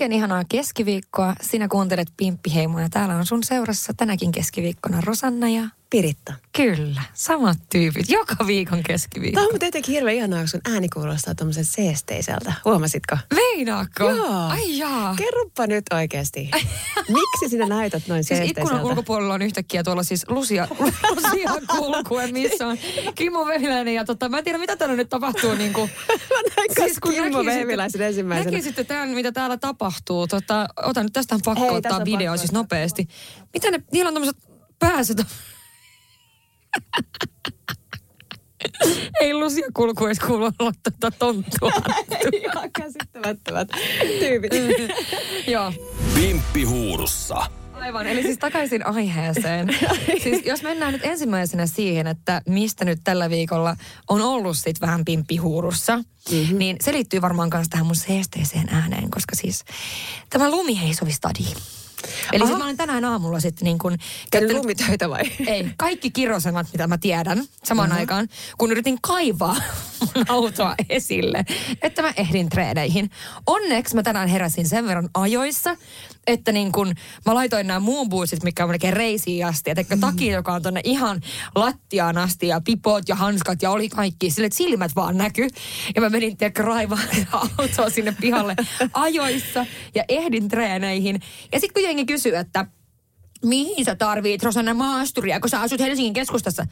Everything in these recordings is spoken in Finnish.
Oikein ihanaa keskiviikkoa. Sinä kuuntelet Pimppi Heimoa ja täällä on sun seurassa tänäkin keskiviikkona Rosanna ja Piritta. Kyllä, samat tyypit. Joka viikon keskiviikko. Tämä on mutta jotenkin hirveän ihanaa, kun ääni kuulostaa tuommoisen seesteiseltä. Huomasitko? Meinaako? Joo. Ai jaa. Kerropa nyt oikeasti. Miksi sinä näytät noin Siis seesteiseltä? ikkunan ulkopuolella on yhtäkkiä tuolla siis Lusia, Lusia kulkue, missä on Kimmo Vehviläinen. Ja tota, mä en tiedä, mitä täällä nyt tapahtuu. Niin kuin, siis kun Kimmo Vehviläisen ensimmäisenä. Näkisitte tämän, mitä täällä tapahtuu. Tota, otan nyt tästä pakko Hei, ottaa video siis nopeasti. Mitä ne, niillä on tämmöiset pääset. Ei Lusia kulku edes kuulu olla tätä tonttua. Ihan käsittämättömät tyypit. Joo. Pimppi huurussa. Aivan, eli siis takaisin aiheeseen. Siis jos mennään nyt ensimmäisenä siihen, että mistä nyt tällä viikolla on ollut sit vähän pimppihuurussa, mm-hmm. niin se liittyy varmaan myös tähän mun seesteiseen ääneen, koska siis tämä lumi ei sovi stadiin. Eli siis Aha. mä olen tänään aamulla sitten niin kuin... Käynyt lumitöitä vai? Ei, kaikki kirosemat, mitä mä tiedän samaan uh-huh. aikaan, kun yritin kaivaa mun autoa esille, että mä ehdin treeneihin. Onneksi mä tänään heräsin sen verran ajoissa, että niin kun mä laitoin nämä muun buusit, mikä on melkein reisiin asti, ja teikö taki, joka on tonne ihan lattiaan asti, ja pipot ja hanskat, ja oli kaikki, sille että silmät vaan näky. Ja mä menin, tiedätkö, raivaan autoa sinne pihalle ajoissa, ja ehdin treeneihin. Ja sitten kun jengi kysyy, että mihin sä tarvit Rosanna maasturia, kun sä asut Helsingin keskustassa?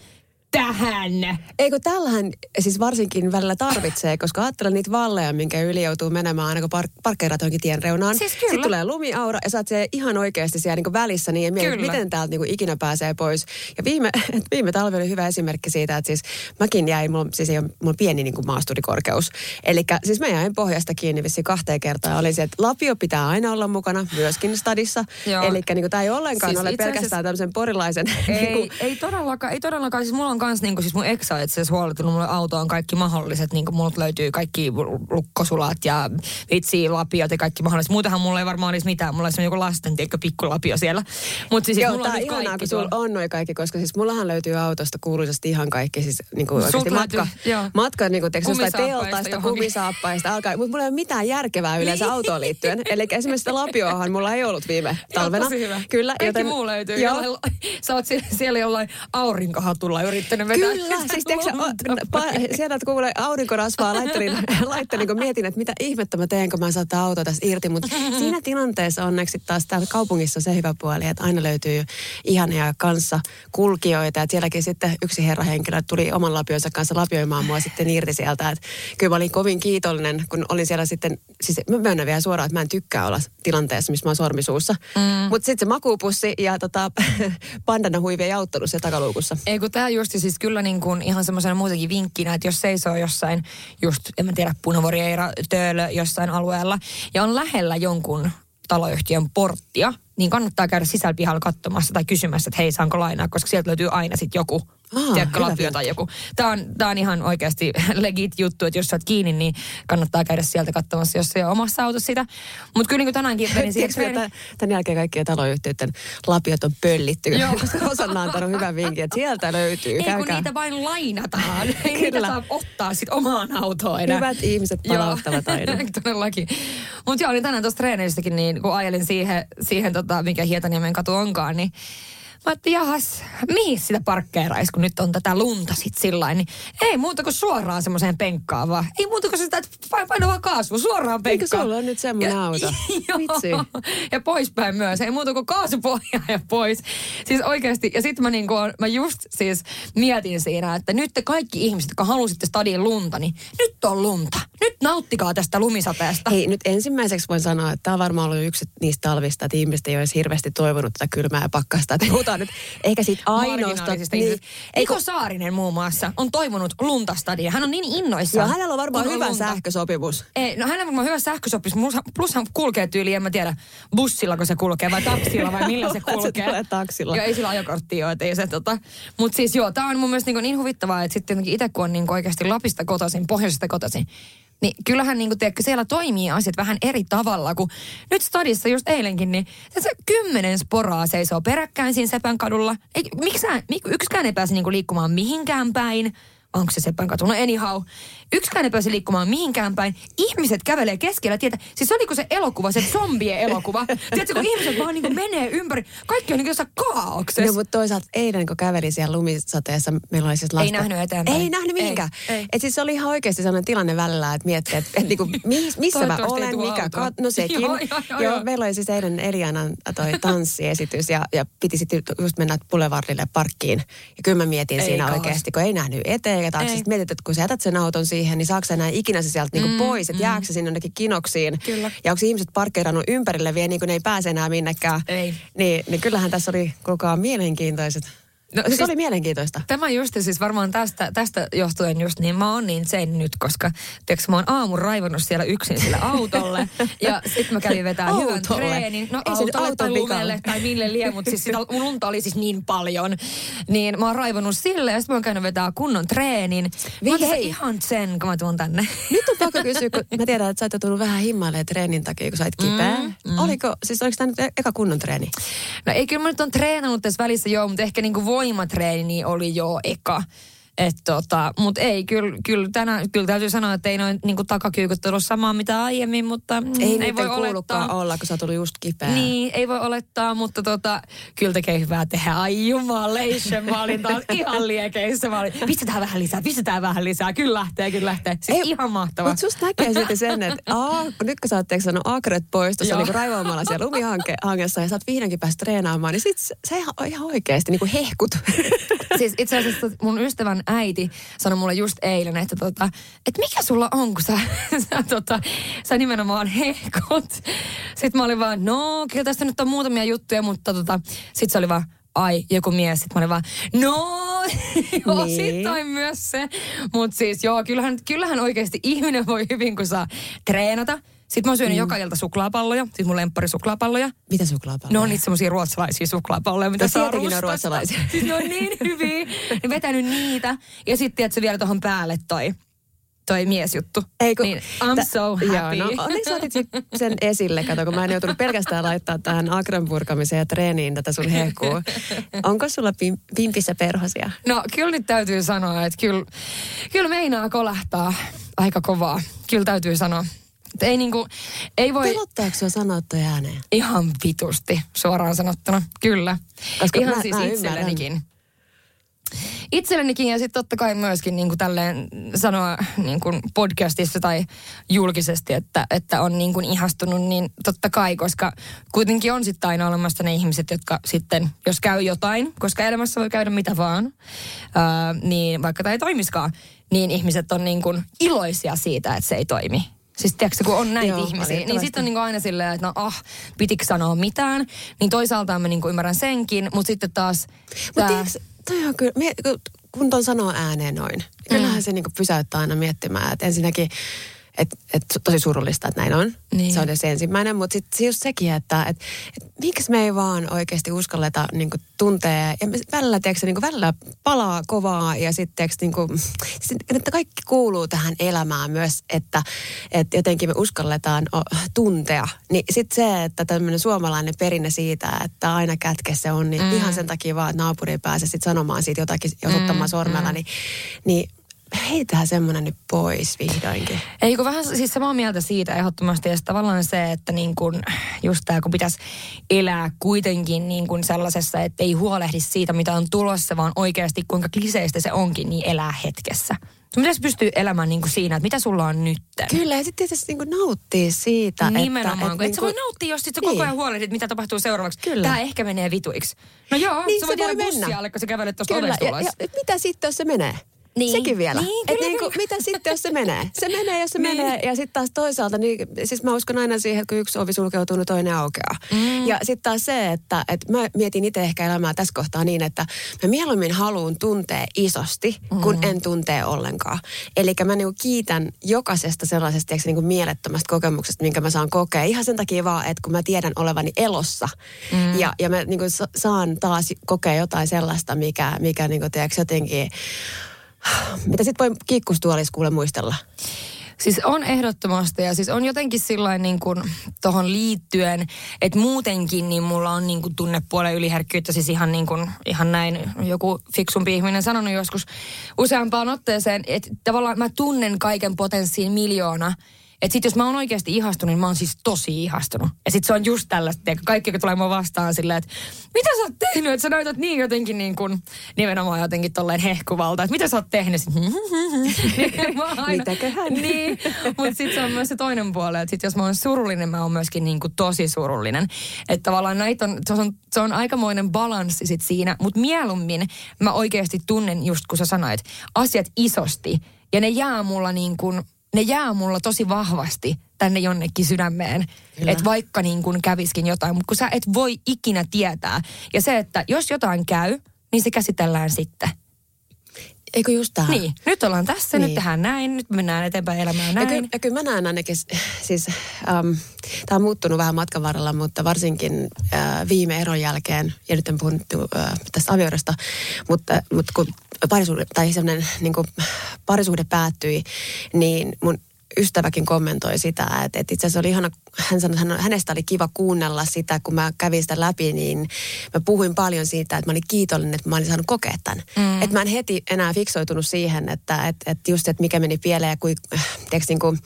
Tähän. Eikö tällähän siis varsinkin välillä tarvitsee, koska ajattelen niitä valleja, minkä yli joutuu menemään aina kun park- parkkeeraat johonkin tien reunaan. Siis kyllä. Sitten tulee lumiaura ja sä oot ihan oikeasti siellä niin välissä niin ja mietit, Kyllä. miten täältä niin ikinä pääsee pois. Ja viime, viime talvi oli hyvä esimerkki siitä, että siis mäkin jäin, mulla, siis ei ole, mulla pieni niin maasturikorkeus. Eli siis mä jäin pohjasta kiinni vissiin kahteen kertaan. Oli se, että lapio pitää aina olla mukana myöskin stadissa. Eli niin tämä ei ollenkaan Siis ole itse asiassa- pelkästään tämmöisen porilaisen... Ei, niinku- ei todellakaan, ei todellakaan. Siis mulla on kans niinku, siis mun exa itse asiassa huolehtunut mulle autoon kaikki mahdolliset. Niinku multa löytyy kaikki lukkosulat ja vitsi, lapiot ja kaikki mahdolliset. Muutenhan mulla ei varmaan olisi mitään. Mulla olisi joku lasten, tiedätkö, pikkulapio siellä. Mutta siis, Joo, mulla on on ihanaa, kaikki kun sulla on noin kaikki, koska siis mullahan löytyy autosta kuuluisesti ihan kaikki, siis niin Sulta oikeasti matka, löytyy, joo. matka niin kuin, teikö, jostain Kumisaappaista kumisaappaista, alkaa, mutta mulla ei ole mitään järkevää yleensä Niin. autoon liittyen. Eli esimerkiksi sitä lapioahan mulla ei ollut viime talvena. Hyvä. Kyllä, Kaikki muu löytyy. Joo. Jollain, sä oot siellä, siellä jollain aurinkohatulla yrittänyt vetää. Kyllä, siis pois. pa- sieltä että kuulee aurinkorasvaa, laittelin, laittelin kun mietin, että mitä ihmettä mä teen, kun mä saan autoa tästä irti. Mutta siinä tilanteessa onneksi taas täällä kaupungissa on se hyvä puoli, että aina löytyy ihania kanssa kulkijoita. Et sielläkin sitten yksi herrahenkilö tuli oman lapionsa kanssa lapioimaan mua sitten irti sieltä. Et kyllä mä olin kovin kiitollinen, kun olin siellä sitten, siis mä myönnän vielä suoraan, että mä en tykkää olla tilanteessa, missä mä oon sormisuussa. Mm. Mutta sitten se makuupussi ja tota, bandana huivi ei auttanut siellä takaluukussa. Ei kun tämä just siis kyllä niin kuin ihan semmoisena muutenkin vinkkinä, että jos seisoo jossain just, en mä tiedä, Punavuori, Eira, Töölö jossain alueella ja on lähellä jonkun taloyhtiön porttia, niin kannattaa käydä sisällä pihalla katsomassa tai kysymässä, että hei, saanko lainaa, koska sieltä löytyy aina sitten joku, Aa, tiedätkö, lapio tai joku. Tämä on, tää on ihan oikeasti legit juttu, että jos sä oot kiinni, niin kannattaa käydä sieltä katsomassa, jos ei ole omassa autossa sitä. Mutta kyllä niin kuin tänäänkin menin siihen että tämän jälkeen kaikkien taloyhtiöiden lapiot on pöllitty, Joo. koska Rosanna on antanut hyvän vinkin, että sieltä löytyy. Ei kun Käykää. niitä vain lainataan. Ei niitä Kyllä. saa ottaa sit omaan autoon enää. Hyvät ihmiset palauttavat aina. Todellakin. Mutta joo, niin tänään tuossa treeneistäkin, niin kun ajelin siihen, siihen tota, mikä Hietaniemen katu onkaan, niin Mä ajattelin, jahas, mihin sitä parkkeeraisi, kun nyt on tätä lunta sit sillä niin ei muuta kuin suoraan semmoiseen penkkaan vaan. Ei muuta kuin sitä, että paina vaan kaasua, suoraan Eikö penkkaan. sulla on nyt semmoinen auto? Joo. Vitsi. Ja poispäin myös. Ei muuta kuin kaasupohjaa ja pois. Siis oikeasti. Ja sitten mä, niinku, mä just siis mietin siinä, että nyt te kaikki ihmiset, jotka halusitte stadiin lunta, niin nyt on lunta. Nyt nauttikaa tästä lumisateesta. Hei, nyt ensimmäiseksi voin sanoa, että tämä on varmaan ollut yksi niistä talvista, että ihmiset ei olisi hirveästi toivonut tätä kylmää ja pakkasta. Että puhutaan nyt ehkä siitä ainoasta. Niin. Niko Saarinen muun muassa on toivonut lunta stadiin. Hän on niin innoissaan. Joo, hänellä on varmaan hyvä lunta. sähkösopimus. Ei, no hänellä on varmaan hyvä sähkösopis, plus, hän kulkee tyyliin, en mä tiedä, bussilla kun se kulkee vai taksilla vai millä se Se kulkee. tulee taksilla. Joo, ei sillä ajokorttia ole, ei se tota. Mutta siis joo, tää on mun mielestä niin, niin huvittavaa, että sitten jotenkin itse kun on niin oikeasti Lapista kotoisin, pohjoisesta kotoisin, niin kyllähän niin kuin, tiedätkö, siellä toimii asiat vähän eri tavalla kuin nyt stadissa just eilenkin, niin se, kymmenen sporaa seisoo peräkkäin siinä Sepän kadulla. Ei, yksikään ei pääse niin kuin liikkumaan mihinkään päin. onko se Seppän katu? No anyhow, yksikään ei pääse liikkumaan mihinkään päin. Ihmiset kävelee keskellä tietä. Siis oliko se elokuva, se zombien elokuva? Tiedätkö, kun ihmiset vaan niin menee ympäri. Kaikki on niin jossain kaauksessa. No, mutta toisaalta eilen, kun kävelin siellä lumisateessa, meillä oli siis lasta... Ei nähnyt eteenpäin. Ei nähnyt mihinkään. Ei, ei. Et siis se oli ihan oikeasti sellainen tilanne välillä, että miettii, että et, niinku, miss, missä mä olen, mikä... auto. Kat, no sekin. Joo, joo, joo, joo, meillä oli siis eilen Elianan toi tanssiesitys ja, ja piti sitten just mennä Boulevardille parkkiin. Ja kyllä mä mietin Ei siinä kauas. oikeasti, kun ei nähnyt eteen eikä taakse. Sitten mietit, että kun sä jätät sen auton siihen, niin saako enää ikinä se sieltä niinku pois, että jääkö se sinne jonnekin kinoksiin. Kyllä. Ja onko ihmiset parkkeerannut ympärille vielä niin kuin ne ei pääse enää minnekään. Ei. Niin, niin kyllähän tässä oli, kuulkaa, mielenkiintoiset. No, siis, siis- oli mielenkiintoista. Tämä just siis varmaan tästä, tästä johtuen just niin, mä oon niin sen nyt, koska tiedätkö, mä oon aamun raivannut siellä yksin sille autolle ja sitten mä kävin vetää hyvän treenin. No se autolle tai auton vika lumelle tai mille lie, mutta siis sitä lunta oli siis niin paljon. Niin mä oon raivannut sille ja sitten mä oon käynyt vetää kunnon treenin. Mä oon hei. ihan sen, kun mä tuun tänne. Nyt on pakko kysyä, kun mä tiedän, että sä et ole tullut vähän himmailemaan treenin takia, kun sä olit kipeä. Mm, mm. Oliko, siis oliko tämä nyt e- eka kunnon treeni? No ei, kyllä mä nyt on treenannut tässä välissä joo, mutta ehkä niinku voimatreeni oli jo eka. Et tota, mutta ei, kyllä, kyllä, tänään, kyllä täytyy sanoa, että ei noin niinku takakyykut ollut samaa mitä aiemmin, mutta mm, Ei, ei voi olettaa. olla, kun sä tullut just kipeä. Niin, ei voi olettaa, mutta tota, kyllä tekee hyvää tehdä. Ai jumalation, mä olin taas ihan liekeissä. Mä olin, pistetään vähän lisää, pistetään vähän lisää. Kyllä lähtee, kyllä lähtee. Siis ei, ihan mahtavaa. Mutta susta näkee sitten sen, että aa, nyt kun sä oot sanonut akret pois tuossa niinku raivaamalla siellä lumihangessa ja sä oot vihdoinkin päässyt treenaamaan, niin sit sä ihan, ihan oikeasti niinku hehkut. Siis itse asiassa mun ystävän äiti sanoi mulle just eilen, että tota, et mikä sulla on, kun sä, sä, tota, sä nimenomaan hehkut. Sitten mä olin vaan, no kyllä tästä nyt on muutamia juttuja, mutta tota, sitten se oli vaan, ai, joku mies. Sitten mä olin vaan, no, joo, Niin. sitten myös se. Mutta siis joo, kyllähän, kyllähän oikeasti ihminen voi hyvin, kun saa treenata. Sitten mä oon syönyt mm. joka ilta suklaapalloja, siis mun lemppari suklaapalloja. Mitä suklaapalloja? Ne on niitä semmoisia ruotsalaisia suklaapalloja, mitä No saa ne on rustasta. ruotsalaisia. Siis ne on niin hyviä. Ne vetänyt niitä. Ja sitten tiedätkö vielä tuohon päälle toi, toi miesjuttu. Ei, kun, niin, I'm so happy. Joo, no onneksi otit sen esille, kato, kun mä en joutunut pelkästään laittaa tähän akran purkamiseen ja treeniin tätä sun hehkua. Onko sulla pim- pimpissä perhosia? No kyllä nyt täytyy sanoa, että kyllä, kyllä meinaa kolahtaa aika kovaa. Kyllä täytyy sanoa. Että ei niinku, ei voi Pelottaako sua sanoa toi ääneen? ihan vitusti suoraan sanottuna. Kyllä. Koska ihan mä- siis mä ymmärrän. itsellenikin. Itsellenikin ja sitten totta kai myöskin niin kuin tälleen sanoa niin kuin podcastissa tai julkisesti, että, että on niin kuin ihastunut, niin totta kai, koska kuitenkin on sitten aina olemassa ne ihmiset, jotka sitten, jos käy jotain, koska elämässä voi käydä mitä vaan, ää, niin vaikka tämä ei toimiskaan, niin ihmiset on niin kuin iloisia siitä, että se ei toimi. Siis tiedätkö, kun on näitä Joo, ihmisiä, niin sitten on niinku aina silleen, että no ah, pitikö sanoa mitään. Niin toisaalta mä niinku ymmärrän senkin, mutta sitten taas... Mutta tää- tiedätkö, toi on kyllä, kun- ton sanoo ääneen noin, niin kyllähän se niinku pysäyttää aina miettimään, että ensinnäkin, että et, tosi surullista, että näin on. Niin. Se on se ensimmäinen, mutta sitten just sekin, että et, et, miksi me ei vaan oikeasti uskalleta niinku, tuntea, ja me välillä, tiedätkö, niinku, välillä palaa kovaa, ja sitten niinku, sit, että kaikki kuuluu tähän elämään myös, että et jotenkin me uskalletaan o, tuntea. Niin sitten se, että tämmöinen suomalainen perinne siitä, että aina kätkessä on, niin mm. ihan sen takia vaan, että naapuri ei pääse sitten sanomaan siitä jotakin, osoittamaan mm, sormella, niin, niin heitää semmoinen nyt pois vihdoinkin. Ei kun vähän siis samaa mieltä siitä ehdottomasti. Ja tavallaan se, että niin kun, just tämä, kun pitäisi elää kuitenkin niin kun sellaisessa, että ei huolehdi siitä, mitä on tulossa, vaan oikeasti kuinka kliseistä se onkin, niin elää hetkessä. Sun pitäisi pystyä elämään niin kuin siinä, että mitä sulla on nyt. Kyllä, ja sitten tietysti niin nauttii siitä. Nimenomaan, että, kun et sä voi nauttia, jos sit sä Niin. koko ajan huolehdit, mitä tapahtuu seuraavaksi. Kyllä. Tämä ehkä menee vituiksi. No joo, Niin, sä se voit voi jäädä bussia alle, kun sä kävelet tuosta ovesta ulos. ja, mitä sitten, jos se menee? Niin. Sekin vielä. Niin, Et kyllä, niinku, kyllä. mitä sitten, jos se menee? Se menee, jos se Niin. menee. Ja sitten taas toisaalta, niin, siis mä uskon aina siihen, että kun yksi ovi sulkeutuu, niin toinen aukeaa. Mm. Ja sitten taas se, että, että mä mietin itse ehkä elämää tässä kohtaa niin, että mä mieluummin haluan tuntea isosti, kun Mm. en tuntee ollenkaan. Eli mä niinku kiitän jokaisesta sellaisesta tiedätkö, niinku mielettömästä kokemuksesta, minkä mä saan kokea. Ihan sen takia vaan, että kun mä tiedän olevani elossa. Mm. Ja, ja mä niinku sa- saan taas kokea jotain sellaista, mikä, mikä niinku, tiedätkö, jotenkin... Mitä sitten voi kiikkustuolissa kuule muistella? Siis on ehdottomasti ja siis on jotenkin sillain niin kuin tohon liittyen, että muutenkin niin mulla on niin kuin tunnepuolen yliherkkyyttä siis ihan niin kuin, ihan näin joku fiksumpi ihminen sanonut joskus useampaan otteeseen, että tavallaan mä tunnen kaiken potenssiin miljoona että sit jos mä oon oikeasti ihastunut, niin mä oon siis tosi ihastunut. Ja sit se on just tällaista, että kaikki kun tulee mua vastaan silleen, että mitä sä oot tehnyt, että sä näytät niin jotenkin niin kuin, nimenomaan jotenkin tolleen hehkuvalta, että mitä sä oot tehnyt. Sit, niin aina, Mitäköhän? Niin, mutta sitten se on myös se toinen puoli, että sit jos mä oon surullinen, mä oon myöskin niin kuin tosi surullinen. Että tavallaan näitä on, se on, se on aikamoinen balanssi sit siinä, mutta mieluummin mä oikeasti tunnen just kun sä sanoit, asiat isosti. Ja ne jää mulla niin kuin ne jää mulla tosi vahvasti tänne jonnekin sydämeen. Että vaikka niin kuin käviskin jotain, mutta kun sä et voi ikinä tietää. Ja se, että jos jotain käy, niin se käsitellään sitten. Eikö just tähän? Niin, nyt ollaan tässä, niin. nyt tehdään näin, nyt mennään eteenpäin elämään näin. Ja kyllä, ja kyllä mä näen ainakin, siis um, tämä on muuttunut vähän matkan varrella, mutta varsinkin uh, viime eron jälkeen, ja nyt en puhunut uh, tästä avioidosta, mutta, mutta kun parisuhde, tai semmoinen niin parisuhde päättyi, niin mun ystäväkin kommentoi sitä, että, että itse asiassa oli ihana, hän sanoi, että hänestä oli kiva kuunnella sitä, kun mä kävin sitä läpi, niin mä puhuin paljon siitä, että mä olin kiitollinen, että mä olin saanut kokea tämän. Mm. Että mä en heti enää fiksoitunut siihen, että, että, että just, että mikä meni pieleen ja kuin, tiiäks, niin kuin,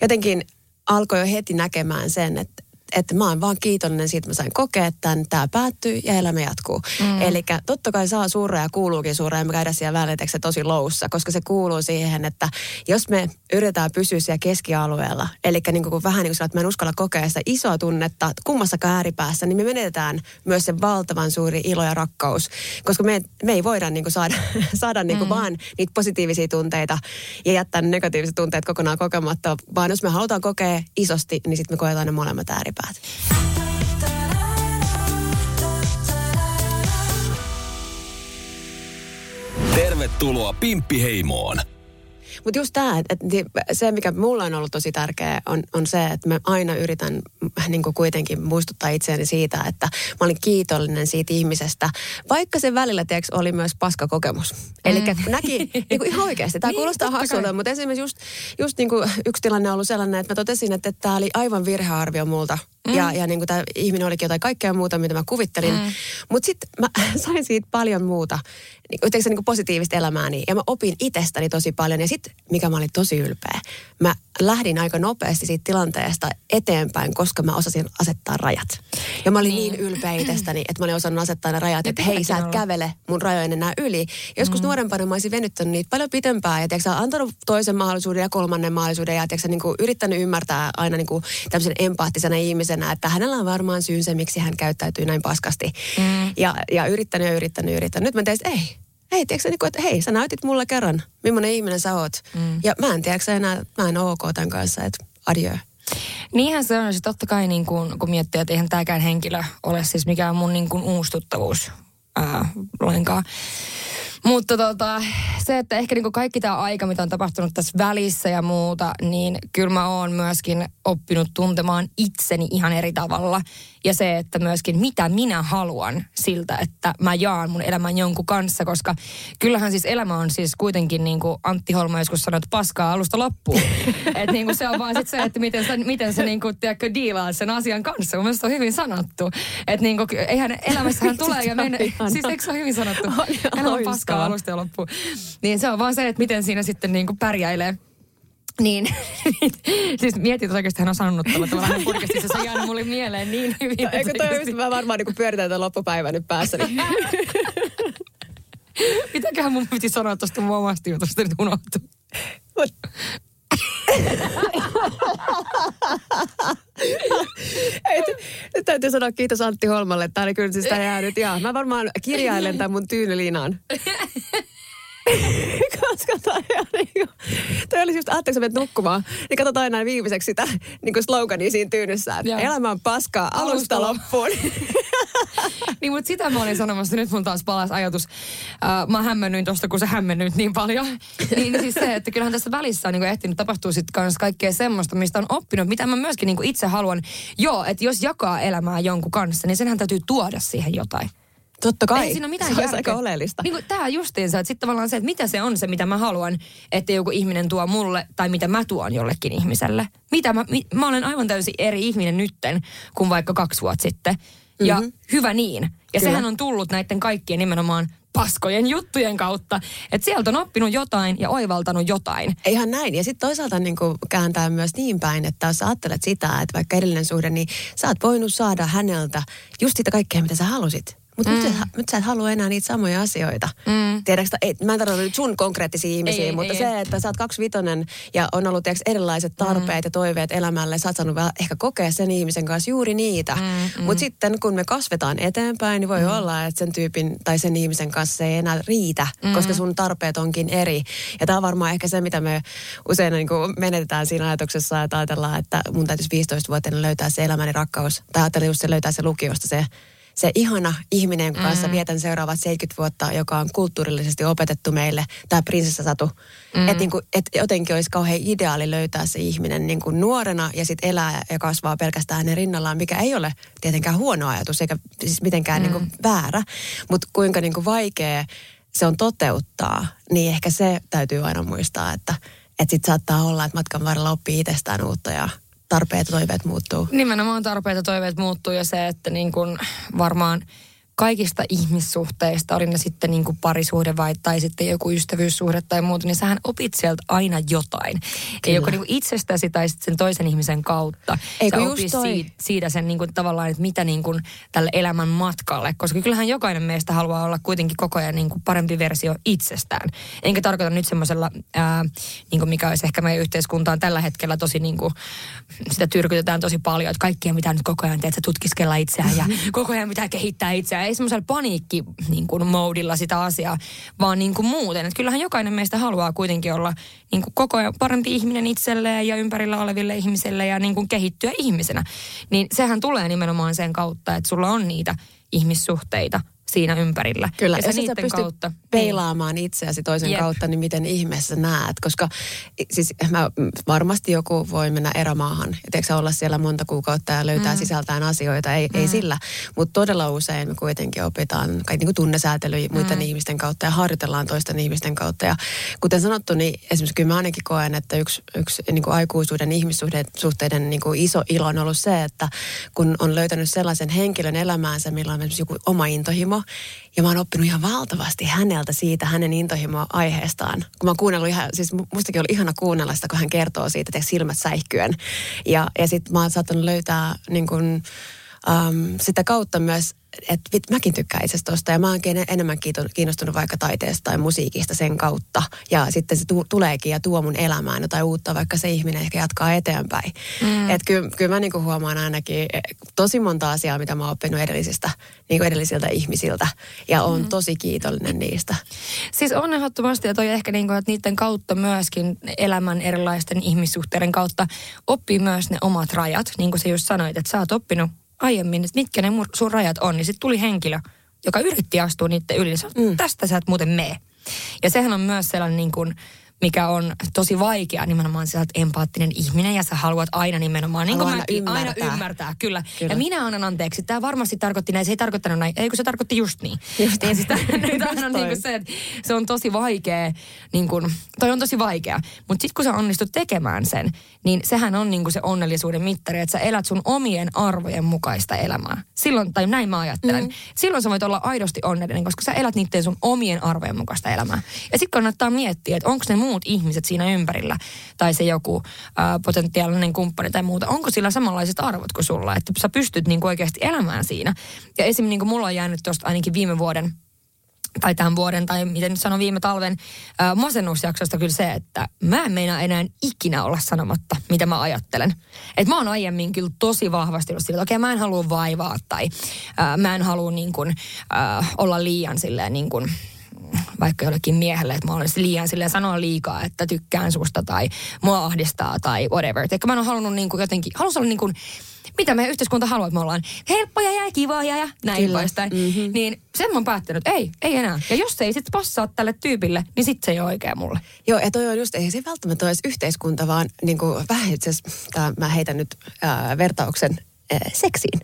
jotenkin alkoi jo heti näkemään sen, että, että mä oon vaan kiitollinen siitä, että mä sain kokea tämän, tämä päättyy ja elämä jatkuu. Mm. Eli totta kai saa surra ja kuuluukin surra ja me käydä siellä välillä se tosi loussa, koska se kuuluu siihen, että jos me yritetään pysyä siellä keskialueella, eli niin kuin vähän niin kuin että mä en uskalla kokea sitä isoa tunnetta kummassa ääripäässä, niin me menetetään myös se valtavan suuri ilo ja rakkaus, koska me, me ei voida niin kuin saada, saada niin kuin mm. vaan niitä positiivisia tunteita ja jättää negatiiviset tunteet kokonaan kokematta, vaan jos me halutaan kokea isosti, niin sitten me koetaan ne molemmat ääripäät ääripäät. Tervetuloa Pimppiheimoon. Mutta just tämä, että se mikä mulla on ollut tosi tärkeä on, on se, että mä aina yritän niin kuitenkin muistuttaa itseäni siitä, että mä olin kiitollinen siitä ihmisestä, vaikka se välillä tiiäks, oli myös paska kokemus. Eli mm. näki niin kuin ihan oikeasti, tämä niin, kuulostaa hassulta, mutta esimerkiksi just, just niin kuin yksi tilanne on ollut sellainen, että mä totesin, että tämä oli aivan virhearvio multa Mm. Ja, ja niin kuin tämä ihminen olikin jotain kaikkea muuta, mitä mä kuvittelin. Mm. Mutta sitten mä sain siitä paljon muuta, niin, niin kuin positiivista elämääni. Ja mä opin itsestäni tosi paljon. Ja sitten, mikä mä olin tosi ylpeä, mä lähdin aika nopeasti siitä tilanteesta eteenpäin, koska mä osasin asettaa rajat. Ja mä olin niin, niin ylpeä itsestäni, että mä olin osannut asettaa ne rajat, että hei, sä et kävele mun rajojen enää yli. Joskus mm. nuorempana mä olisin venyttänyt niitä paljon pitempään ja tiiäksä, antanut toisen mahdollisuuden ja kolmannen mahdollisuuden ja tiiäksä, niin kuin, yrittänyt ymmärtää aina niin kuin, tämmöisen empaattisena ihmisenä, että hänellä on varmaan syynsä, miksi hän käyttäytyy näin paskasti. Mm. Ja, ja yrittänyt ja yrittänyt ja yrittänyt. Nyt mä tein, että ei, hei, tiedätkö niin kuin, että hei, sä näytit mulle kerran, millainen ihminen sä oot. Mm. Ja mä en tiedätkö enää, mä en ok tämän kanssa, että adieu. Niinhän se on, se totta kai niin kuin, kun miettii, että eihän tämäkään henkilö ole siis mikään mun niin kuin uustuttavuus ää, lainkaan. Mutta tota, se, että ehkä niinku kaikki tämä aika, mitä on tapahtunut tässä välissä ja muuta, niin kyllä mä oon myöskin oppinut tuntemaan itseni ihan eri tavalla. Ja se, että myöskin mitä minä haluan siltä, että mä jaan mun elämän jonkun kanssa, koska kyllähän siis elämä on siis kuitenkin niin kuin Antti Holma joskus sanoi, että paskaa alusta loppuun. että niin kuin se on vaan sit se, että miten sä, miten sä niin kuin, tiedätkö, diilaat sen asian kanssa. Mun mielestä on hyvin sanottu. Että niin kuin, eihän elämässähän tulee ja mennä. Siis eikö se ole hyvin sanottu? Elämä on paskaa alusta ja loppuun. Niin se on vaan se, että miten siinä sitten niin kuin pärjäilee. Niin, siis mietin, että oikeasti hän on sanonut tuolla tavalla podcastissa, se on jäänyt mulle mieleen niin hyvin. No, eikö toi oikeasti mä varmaan niin pyöritän tämän loppupäivän nyt päässäni. Mitäköhän mun piti sanoa tuosta mun omasta jutusta nyt unohtu? Nyt täytyy sanoa kiitos Antti Holmalle. Tämä oli kyllä siis tämä jäänyt. Ja mä varmaan kirjailen tämän mun tyynylinaan. Koska toi, niin toi olisi just, ajatteliko sä menet nukkumaan, niin katsotaan aina viimeiseksi sitä niin kuin slogania siinä tyynyssä, että elämä on paskaa alusta, alusta loppuun. niin, mutta sitä mä olin sanomassa, nyt mun taas palas ajatus. Uh, mä hämmennyin tosta, kun se hämmennyt niin paljon. niin siis se, että kyllähän tässä välissä on niin ehtinyt tapahtua sitten kanssa kaikkea semmoista, mistä on oppinut, mitä mä myöskin niin itse haluan. Joo, että jos jakaa elämää jonkun kanssa, niin senhän täytyy tuoda siihen jotain. Totta kai. Ei siinä ole mitään se järkeä. aika oleellista. Niin kuin tämä justiinsa, että sitten tavallaan se, että mitä se on se, mitä mä haluan, että joku ihminen tuo mulle, tai mitä mä tuon jollekin ihmiselle. Mitä mä, mi, mä olen aivan täysin eri ihminen nytten kuin vaikka kaksi vuotta sitten. Ja Mhm. mm-hmm. hyvä niin. Ja Kyllä. sehän on tullut näiden kaikkien nimenomaan paskojen juttujen kautta. Että sieltä on oppinut jotain ja oivaltanut jotain. Ihan näin. Ja sitten toisaalta niin kääntää myös niin päin, että jos ajattelet sitä, että vaikka edellinen suhde, niin sä oot voinut saada häneltä just sitä kaikkea, mitä sä halusit. Mutta mm. nyt, sä- nyt sä et halua enää niitä samoja asioita. Mm. Tiedätkö, ei, mä en tarkoita nyt sun konkreettisia ihmisiä, Ei, mutta ei, se, ei. että sä oot kaksivitonen ja on ollut tiedätkö, erilaiset tarpeet mm. ja toiveet elämälle, sä oot saanut vähän ehkä kokea sen ihmisen kanssa juuri niitä. Mm, mm. Mutta sitten kun me kasvetaan eteenpäin, niin voi mm. olla, että sen tyypin tai sen ihmisen kanssa se ei enää riitä, mm. koska sun tarpeet onkin eri. Ja tämä on varmaan ehkä se, mitä me usein niin kuin menetetään siinä ajatuksessa, että ajatellaan, että mun täytyisi 15-vuotiaana löytää se elämäni rakkaus. Tai ajattelin just se löytää se lukiosta se se ihana ihminen, jonka kanssa mm. vietän seuraavat 70 vuotta, joka on kulttuurillisesti opetettu meille, tämä prinsessasatu. Mm. Että niinku, et jotenkin olisi kauhean ideaali löytää se ihminen niinku nuorena ja sitten elää ja kasvaa pelkästään hänen rinnallaan, mikä ei ole tietenkään huono ajatus eikä siis mitenkään mm. niinku väärä. Mutta kuinka niinku vaikea se on toteuttaa, niin ehkä se täytyy aina muistaa, että et sit saattaa olla, että matkan varrella oppii itsestään uutta ja tarpeet ja toiveet muuttuu. Nimenomaan tarpeet ja toiveet muuttuu ja se, että niin kuin varmaan kaikista ihmissuhteista, oli ne sitten niin kuin parisuhde vai tai sitten joku ystävyyssuhde tai muuta, niin sähän opit sieltä aina jotain. Ja joko niin kuin itsestäsi tai sitten sen toisen ihmisen kautta. Eikö Sä just opit toi? siitä, siitä sen niin kuin tavallaan, että mitä niin kuin tälle elämän matkalle. Koska kyllähän jokainen meistä haluaa olla kuitenkin koko ajan niin kuin parempi versio itsestään. Enkä tarkoita nyt semmoisella, ää, niin kuin mikä olisi ehkä meidän yhteiskuntaan tällä hetkellä tosi niin kuin, sitä tyrkytetään tosi paljon, että kaikkia mitä nyt koko ajan teet, tutkiskella itseään ja koko ajan pitää kehittää itseään. Ei semmoisella paniikki niin kuin moodilla sitä asiaa, vaan niin kuin muuten. Että kyllähän jokainen meistä haluaa kuitenkin olla niin kuin koko ajan parempi ihminen itselleen ja ympärillä oleville ihmisille ja niin kuin kehittyä ihmisenä. Niin sehän tulee nimenomaan sen kautta, että sulla on niitä ihmissuhteita siinä ympärillä. Kyllä, ja ja sä sä niiden pystyt kautta. peilaamaan itseäsi toisen Jep. kautta, niin miten ihmeessä näet. Koska siis mä, varmasti joku voi mennä erämaahan ja tiedätkö, olla siellä monta kuukautta ja löytää mm. sisältään asioita, ei, mm. ei sillä. Mutta todella usein me kuitenkin opitaan kaikki niin kuin tunnesäätelyä muiden mm. ihmisten kautta ja harjoitellaan toisten ihmisten kautta. Ja kuten sanottu, niin esimerkiksi kyllä mä ainakin koen, että yksi, yksi niin kuin aikuisuuden ihmissuhteiden niin kuin iso ilo on ollut se, että kun on löytänyt sellaisen henkilön elämäänsä, millä on esimerkiksi joku oma intohimo, ja mä oon oppinut ihan valtavasti häneltä siitä hänen intohimoa aiheestaan. Kun mä oon kuunnellut ihan, siis mu- mustakin oli ihana kuunnella sitä, kun hän kertoo siitä, että silmät säihkyen. Ja, ja sitten mä oon saattanut löytää niin kun, um, sitä kautta myös, että vit, mäkin tykkään itse tosta ja mä en- enemmän kiinnostunut vaikka taiteesta tai musiikista sen kautta. Ja sitten se tu- tuleekin ja tuo mun elämään jotain uutta, vaikka se ihminen ehkä jatkaa eteenpäin. Mm. Että kyllä, kyllä mä niinku huomaan ainakin eh, tosi monta asiaa, mitä mä oon oppinut edellisistä, niinku edellisiltä ihmisiltä. Ja oon mm. tosi kiitollinen niistä. Siis on ehdottomasti, ja toi ehkä niinku, että niiden kautta myöskin elämän erilaisten ihmissuhteiden kautta oppii myös ne omat rajat. Niin kuin sä just sanoit, että sä oot oppinut aiemmin, että mitkä ne sun rajat on. Niin sitten tuli henkilö, joka yritti astua niiden yli. Niin mm. tästä sä et muuten mee. Ja sehän on myös sellainen niin kuin, mikä on tosi vaikea nimenomaan sä oot empaattinen ihminen ja sä haluat aina nimenomaan, niin kuin aina mäkin, aina ymmärtää. ymmärtää, kyllä. Kyllä. Ja minä annan anteeksi. Tämä varmasti tarkoitti näin, se ei tarkoittanut näin, ei kun se tarkoitti just niin. Just niin siis toi. tämä Just on niin kuin se, että se on tosi vaikea, niin kuin, toi on tosi vaikea. Mutta sitten kun sä onnistut tekemään sen, niin sehän on niin kuin se onnellisuuden mittari, että sä elät sun omien arvojen mukaista elämää. Silloin, tai näin mä ajattelen. Mm. Silloin sä voit olla aidosti onnellinen, koska sä elät niiden sun omien arvojen mukaista elämää. Ja sitten kannattaa miettiä, että onko ne muut ihmiset siinä ympärillä, tai se joku ää, potentiaalinen kumppani tai muuta, onko sillä samanlaiset arvot kuin sulla, että sä pystyt niin kuin oikeasti elämään siinä. Ja esim. niin kuin mulla on jäänyt tuosta ainakin viime vuoden tai tämän vuoden, tai miten nyt sanon viime talven ää, masennusjaksosta kyllä se, että mä en meinaa enää ikinä olla sanomatta, mitä mä ajattelen. Et mä oon aiemmin kyllä tosi vahvasti ollut sillä, että okei, mä en halua vaivaa, tai ää, mä en halua niin kuin, ää, olla liian silleen niin kuin, vaikka jollekin miehelle, että mä olisin liian silleen sanoa liikaa, että tykkään susta tai mua ahdistaa tai whatever. Eikä mä en ole halunnut niin kuin jotenkin, halus olla niin kuin, mitä meidän yhteiskunta haluaa, että me ollaan helppoja ja kivoja ja näin Kyllä. poispäin. Mm-hmm. Niin sen mä oon päättänyt, ei, ei enää. Ja jos se ei sitten passaa tälle tyypille, niin sit se ei ole oikea mulle. Joo, ja toi on just, ei se välttämättä ole yhteiskunta, vaan niin kuin, vähän itse asiassa, mä heitän nyt ää, vertauksen, seksiin.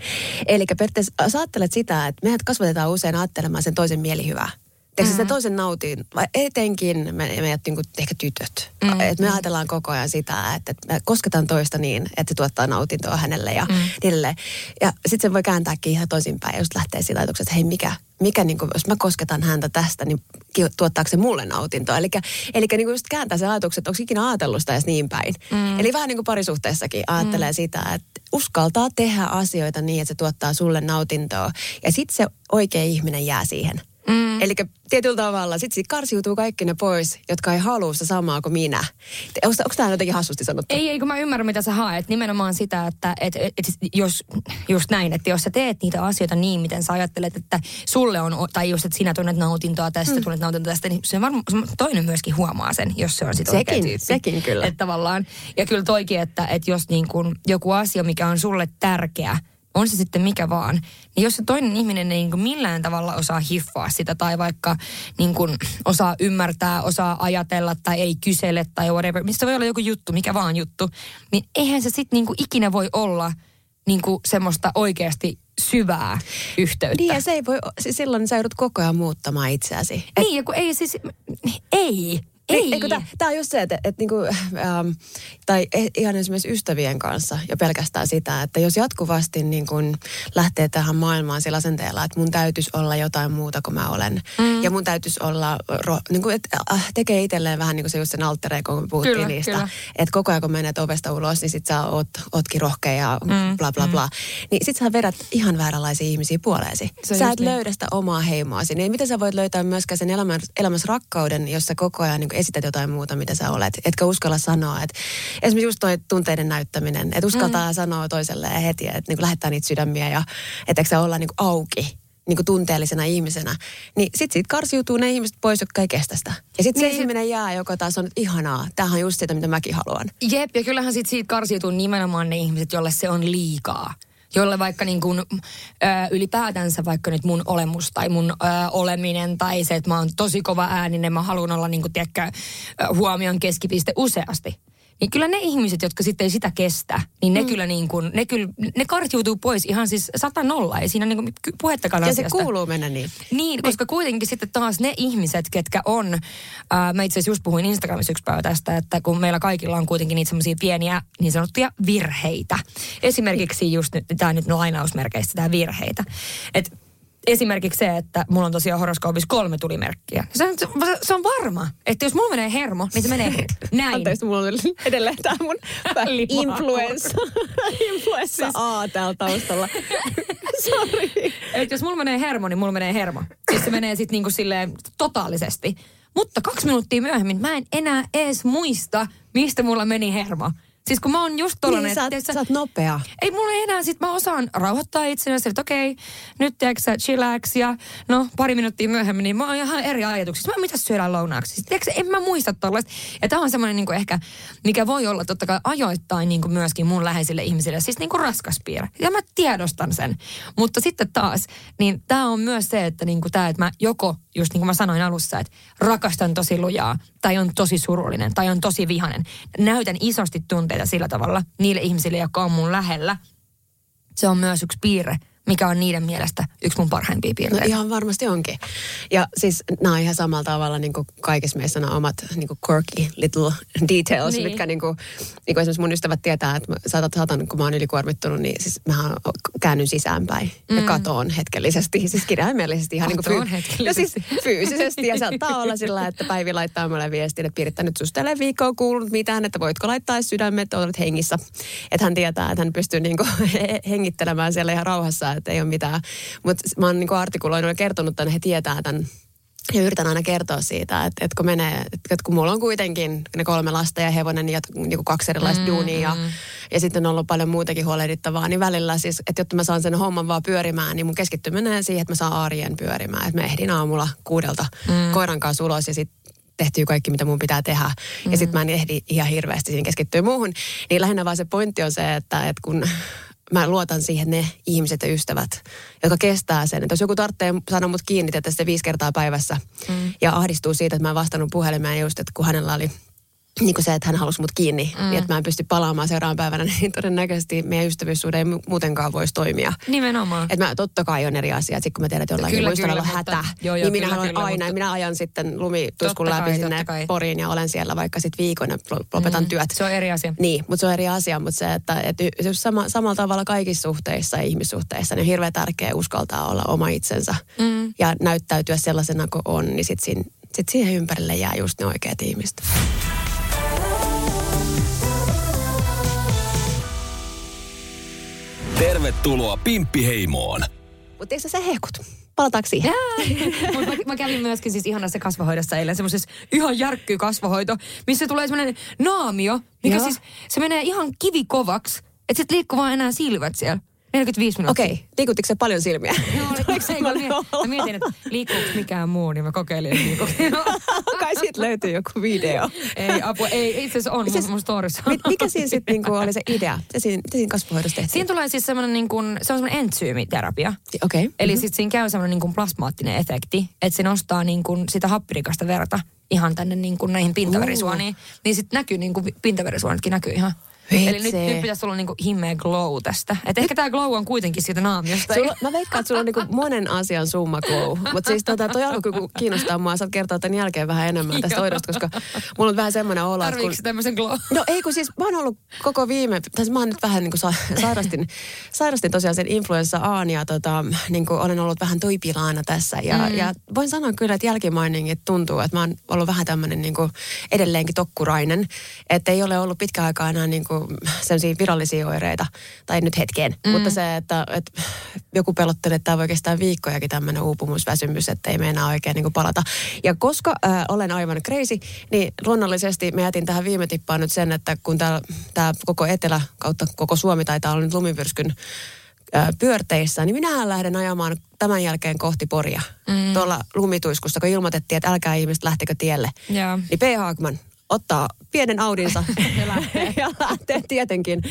Eli periaatteessa sä ajattelet sitä, että meidät kasvatetaan usein ajattelemaan sen toisen mielihyvää. Teekö mm. se toisen nautin, vai etenkin me, me niin kuin ehkä tytöt. Mm. Et me ajatellaan koko ajan sitä, että, että me kosketaan toista niin, että se tuottaa nautintoa hänelle ja mm. niille. Ja sitten se voi kääntääkin ihan toisinpäin, just lähtee siitä ajatuksesta, että hei mikä, mikä niin kuin, jos mä kosketan häntä tästä, niin tuottaako se mulle nautintoa. Eli, eli niin kuin just kääntää se ajatukset, että onko ikinä ajatellut sitä edes niin päin. Mm. Eli vähän niin kuin parisuhteessakin ajattelee mm. sitä, että uskaltaa tehdä asioita niin, että se tuottaa sulle nautintoa. Ja sitten se oikea ihminen jää siihen. Mm. Eli tietyllä tavalla sitten sit karsiutuu kaikki ne pois, jotka ei halua sitä samaa kuin minä. Onko, onko tämä jotenkin hassusti sanottu? Ei, ei, kun mä ymmärrän, mitä sä haet. Nimenomaan sitä, että et, et, et, jos, just näin, että jos sä teet niitä asioita niin, miten sä ajattelet, että sulle on, tai just, että sinä tunnet nautintoa tästä, mm. tunnet nautintoa tästä, niin se varmaan toinen myöskin huomaa sen, jos se on sitten sekin, tyyppi. Sekin kyllä. Että tavallaan, ja kyllä toikin, että, että jos niin kun joku asia, mikä on sulle tärkeä, on se sitten mikä vaan, niin jos se toinen ihminen ei niin kuin millään tavalla osaa hiffaa sitä tai vaikka niin kuin osaa ymmärtää, osaa ajatella tai ei kysele tai whatever, missä voi olla joku juttu, mikä vaan juttu, niin eihän se sitten niin ikinä voi olla niin kuin semmoista oikeasti syvää yhteyttä. Niin ja se ei voi, siis silloin sä joudut koko ajan muuttamaan itseäsi. Et... Niin ja kun ei siis, ei. Ei. Eikö tämä on just se, että, että niinku, ähm, tai e, ihan esimerkiksi ystävien kanssa jo pelkästään sitä, että jos jatkuvasti niin kun lähtee tähän maailmaan sillä asenteella, että mun täytyisi olla jotain muuta kuin mä olen. Mm. Ja mun täytyisi olla, ro, niin kuin, että äh, tekee itselleen vähän niin kuin se just sen alter ego, kun puhuttiin kyllä, niistä. Kyllä. Että koko ajan kun menet ovesta ulos, niin sit sä oot, ootkin rohkea ja mm. bla bla bla. Mm. Niin sit sä vedät ihan vääränlaisia ihmisiä puoleesi. Sä et niin. löydä sitä omaa heimoasi. Niin miten sä voit löytää myöskään sen elämässä, elämässä rakkauden, jos sä koko ajan niin esität jotain muuta, mitä sä olet. Etkä uskalla sanoa, että esimerkiksi just toi tunteiden näyttäminen, että uskaltaa mm. sanoa toiselle heti, että niin lähettää niitä sydämiä ja että se olla niin auki niin kuin tunteellisena ihmisenä, niin sit siitä karsiutuu ne ihmiset pois, jotka ei kestä sitä. Ja sitten niin se, ihminen jää, joka taas on, ihanaa, tämähän on just sitä, mitä mäkin haluan. Jep, ja kyllähän sit siitä karsiutuu nimenomaan ne ihmiset, jolle se on liikaa jolle vaikka niin kuin, ö, ylipäätänsä vaikka nyt mun olemus tai mun ö, oleminen tai se, että mä oon tosi kova ääninen, mä haluan olla niin kuin, tiedätkö, huomion keskipiste useasti niin kyllä ne ihmiset, jotka sitten ei sitä kestä, niin ne mm. kyllä niin kuin, ne kyllä, ne kartiutuu pois ihan siis sata nolla. Ei siinä niin kuin puhettakaan ja asiasta. se kuuluu mennä niin. Niin, koska kuitenkin sitten taas ne ihmiset, ketkä on, äh, mä itse asiassa just puhuin Instagramissa yksi päivä tästä, että kun meillä kaikilla on kuitenkin niitä semmoisia pieniä niin sanottuja virheitä. Esimerkiksi just nyt, tämä nyt lainausmerkeistä tämä virheitä. Että esimerkiksi se, että mulla on tosiaan horoskoopissa kolme tulimerkkiä. Se on, se on varma, että jos mulla menee hermo, niin se menee näin. Anteeksi, mulla on edelleen tämä mun influenssa. influenssa. A täällä taustalla. Sorry. Että jos mulla menee hermo, niin mulla menee hermo. Siis se menee sitten niinku silleen totaalisesti. Mutta kaksi minuuttia myöhemmin mä en enää edes muista, mistä mulla meni hermo. Siis kun mä oon just tollanen... Niin, sä, oot, sä oot nopea. Ei mulla enää, sit mä osaan rauhoittaa itseäni, että okei, okay, nyt tiedätkö chillax ja no pari minuuttia myöhemmin, niin mä oon ihan eri ajatuksissa. Mä mitä syödään lounaaksi? Siis, tiedätkö, en mä muista tollaista. Ja tää on semmoinen niin ehkä, mikä voi olla totta kai ajoittain niin kuin myöskin mun läheisille ihmisille, siis niin kuin raskas piirre. Ja mä tiedostan sen. Mutta sitten taas, niin tää on myös se, että niin kuin tää, että mä joko just niin kuin mä sanoin alussa, että rakastan tosi lujaa, tai on tosi surullinen, tai on tosi vihanen. Näytän isosti tunteita sillä tavalla niille ihmisille, jotka on mun lähellä. Se on myös yksi piirre, mikä on niiden mielestä yksi mun parhaimpia piirteitä. No ihan varmasti onkin. Ja siis nämä on ihan samalla tavalla niin kuin kaikissa meissä nämä omat niin kuin quirky little details, niin. mitkä niin kuin, niin kuin esimerkiksi mun ystävät tietää, että saatan, saatan, kun mä oon ylikuormittunut, niin siis mä käännyn sisäänpäin mm. ja katoon hetkellisesti. Siis kirjaimellisesti ihan niin kuin fyy-. Ja siis fyysisesti. Ja saattaa olla sillä, että Päivi laittaa mulle viestin, että Piritta nyt susta ei viikkoa kuulunut mitään, että voitko laittaa sydämet, olet hengissä. Että hän tietää, että hän pystyy niin kuin hengittelemään siellä ihan rauhassa että ei ole mitään. Mutta mä oon niin artikuloinut ja kertonut että he tietää tämän ja yritän aina kertoa siitä, että, että kun menee, että kun mulla on kuitenkin ne kolme lasta ja hevonen ja niin kuin kaksi erilaista mm, duunia ja, mm. ja sitten on ollut paljon muutakin huolehdittavaa, niin välillä siis, että jotta mä saan sen homman vaan pyörimään, niin mun keskittyminen menee siihen, että mä saan arjen pyörimään. Että mä ehdin aamulla kuudelta mm. koiran kanssa ulos ja sitten tehtyy kaikki, mitä mun pitää tehdä. Mm. Ja sitten mä en ehdi ihan hirveästi siinä keskittyä muuhun. Niin lähinnä vaan se pointti on se, että, että kun mä luotan siihen ne ihmiset ja ystävät, jotka kestää sen. Että jos joku tarvitsee saada mut kiinni tästä viisi kertaa päivässä mm. ja ahdistuu siitä, että mä en vastannut puhelimeen just, että kun hänellä oli niin kuin se, että hän halusi mut kiinni, mm. niin että mä en pysty palaamaan seuraavan päivänä, niin todennäköisesti meidän ystävyyssuhde ei mu- muutenkaan voisi toimia. Nimenomaan. Että mä totta kai on eri asia, että sit kun mä tiedän, että jollain Kyllä, kyllä, hätä, mutta- joo, joo, niin minä kyllä, haluan kyllä, aina, mutta- minä ajan sitten lumituskun läpi kai, sinne kai. Poriin ja olen siellä vaikka sitten viikon ja lo- lopetan mm. työt. Se on eri asia. Niin, mutta se on eri asia, mutta se, että, että jos sama, samalla tavalla kaikissa suhteissa ja ihmissuhteissa, niin on hirveän tärkeää uskaltaa olla oma itsensä mm. ja näyttäytyä sellaisena kuin on, niin sitten sit siihen ympärille jää just ne oikeat ihmiset. Tervetuloa Pimppiheimoon. Mutta eikö sä hehkut? Palataanko siihen? Mutta mä, mä, kävin myöskin siis ihanassa kasvohoidossa eilen, semmoisessa ihan järkkyy kasvohoito, missä tulee semmoinen naamio, mikä Joo. siis, se menee ihan kivikovaksi, että sit liikkuu vaan enää silmät siellä. 45 minuuttia. Okei, okay. liikuttiko se paljon silmiä? Joo, oliko se, mä, mä mietin, että liikkuuko mikään muu, niin mä kokeilin, että liikkuuko. Kai siitä löytyy joku video. ei, apua, ei, itse asiassa on siis, mun storissa. Mi- mikä siinä sitten niinku oli se idea? Se siinä, mitä siinä kasvohoidossa tehtiin? Siinä tulee siis semmoinen niin kuin, se on semmoinen entsyymiterapia. Okei. Okay. Eli mm-hmm. sitten siinä käy semmoinen niin kuin plasmaattinen efekti, että se nostaa niin kuin sitä happirikasta verta ihan tänne niin kuin näihin pintaverisuoniin. Niin sitten näkyy niin kuin pintaverisuonitkin näkyy ihan. Vitsi. Eli nyt, nyt pitäisi olla niin kuin himmeä glow tästä. Et ehkä tämä glow on kuitenkin siitä naamiosta. Sulla, mä veikkaan, että sulla on niinku monen asian summa glow. Mutta siis tota, toi alkoi kun kiinnostaa mua. Saat kertoa tämän jälkeen vähän enemmän tästä hoidosta, koska mulla on vähän semmoinen olo, että kun... Tarviiko tämmöisen glow? No ei kun siis mä oon ollut koko viime, tai siis mä oon nyt vähän niin kuin sa, sairastin, sairastin tosiaan sen influenssa Aan ja tota, niin kuin olen ollut vähän toipilaana tässä. Ja, mm. ja voin sanoa kyllä, että jälkimainingit tuntuu, että mä oon ollut vähän tämmöinen niin kuin edelleenkin tokkurainen. Että ei ole ollut pitkä aikaa enää niin kuin sellaisia virallisia oireita, tai nyt hetkeen. Mm. Mutta se, että, että joku pelottelee, että tämä voi kestää viikkojakin tämmöinen uupumusväsymys, että ei meinaa oikein niin palata. Ja koska äh, olen aivan crazy, niin luonnollisesti mä jätin tähän viime tippaan nyt sen, että kun tämä koko etelä kautta koko Suomi taitaa olla nyt lumipyrskyn äh, pyörteissä, niin minähän lähden ajamaan tämän jälkeen kohti Poria. Mm. Tuolla lumituiskussa, kun ilmoitettiin, että älkää ihmiset lähtekö tielle. Joo. Niin P. Haagman ottaa pienen Audinsa ja lähtee, ja lähtee tietenkin.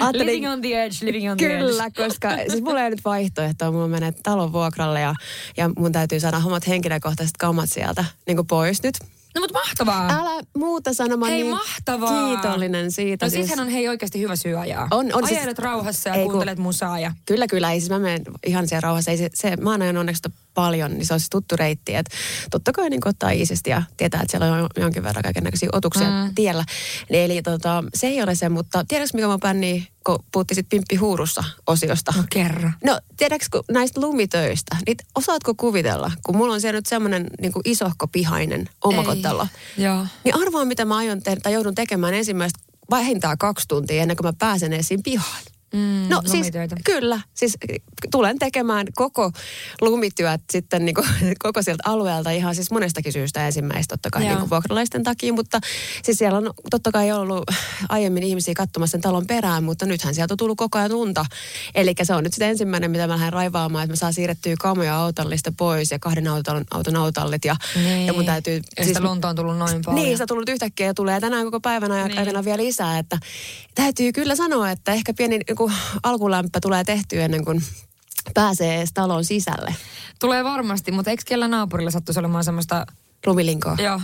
Ajattelin- Living on the edge, living on the edge. Kyllä, koska siis mulla ei nyt vaihtoehtoa. Mulla menee talon vuokralle ja, ja mun täytyy saada hommat henkilökohtaiset kamat sieltä niin pois nyt. No mutta mahtavaa. Älä muuta sano, mä oon Hei, niin mahtavaa. kiitollinen siitä. No siis hän on hei oikeasti hyvä syy ajaa. On- on siis- Ajelet rauhassa ja Ei kun- kuuntelet musaa ja... Kyllä, kyllä. Ei siis mä menen ihan siellä rauhassa. Ei se, se, mä oon ajanut onneksi paljon, niin se on siis tuttu reitti. Että totta kai niin ottaa iisisti ja tietää, että siellä on jonkin verran kaikenlaisia otuksia mm. tiellä. Eli tota, se ei ole se, mutta tiedätkö mikä mä bänni, kun puhuttiin sit Pimppi Huurussa osiosta? No kerro. No, tiedätkö kun näistä lumitöistä, niin osaatko kuvitella, kun mulla on siellä nyt semmoinen niin isohko pihainen omakotelo. Joo. Niin arvaa, mitä mä aion tehdä tai joudun tekemään ensimmäistä vähintään kaksi tuntia ennen kuin mä pääsen edes siinä pihaan. Mm, No siis kyllä, siis tulen tekemään koko lumityöt sitten niin kuin, koko sieltä alueelta ihan siis monestakin syystä ensimmäistä totta kai Joo. niin kuin vuokralaisten takia, mutta siis siellä on totta kai ollut aiemmin ihmisiä katsomassa sen talon perään, mutta nythän sieltä on tullut koko ajan unta. Eli se on nyt sitten ensimmäinen, mitä mä lähden raivaamaan, että mä saan siirrettyä kamoja autollista pois ja kahden auton, auton autollit ja, Niin. ja mun täytyy... Ja sitä lunta on tullut noin paljon. Niin, sitä on tullut yhtäkkiä ja tulee tänään koko päivän Niin. aikana vielä lisää. Että täytyy kyllä sanoa, että ehkä pieni niin alkulämpö tulee tehtyä ennen kuin pääsee edes talon sisälle. Tulee varmasti, mutta eikö kellä naapurilla sattuisi olemaan semmoista... Lumilinkoa. Joo.